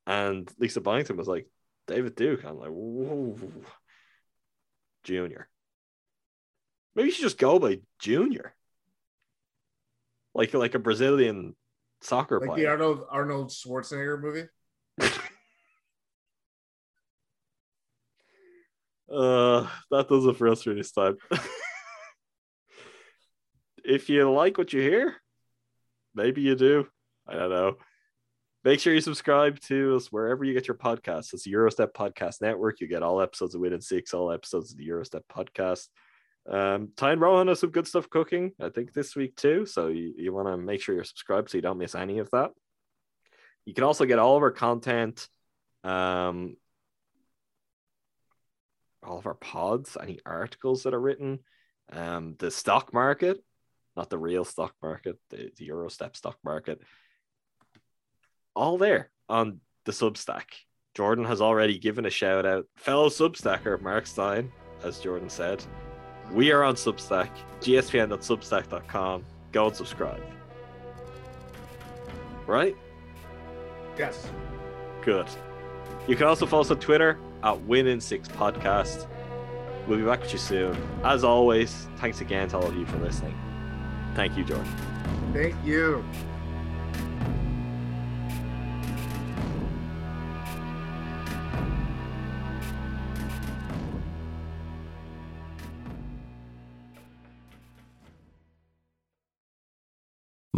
and Lisa Byington was like, "David Duke." I'm like, "Whoa, Junior." Maybe you should just go by Junior like like a Brazilian soccer like player. the Arnold Arnold Schwarzenegger movie. uh, that does it for us for this time. if you like what you hear, maybe you do. I don't know. Make sure you subscribe to us wherever you get your podcasts. It's the Eurostep Podcast Network. You get all episodes of Win in Six, all episodes of the Eurostep Podcast. Um, Ty and Rohan has some good stuff cooking, I think, this week too. So you, you want to make sure you're subscribed so you don't miss any of that. You can also get all of our content, um, all of our pods, any articles that are written, um, the stock market, not the real stock market, the, the Eurostep stock market, all there on the Substack. Jordan has already given a shout out, fellow Substacker Mark Stein, as Jordan said. We are on Substack, gspn.substack.com. Go and subscribe. Right? Yes. Good. You can also follow us on Twitter at Win in Six Podcast. We'll be back with you soon. As always, thanks again to all of you for listening. Thank you, Jordan. Thank you.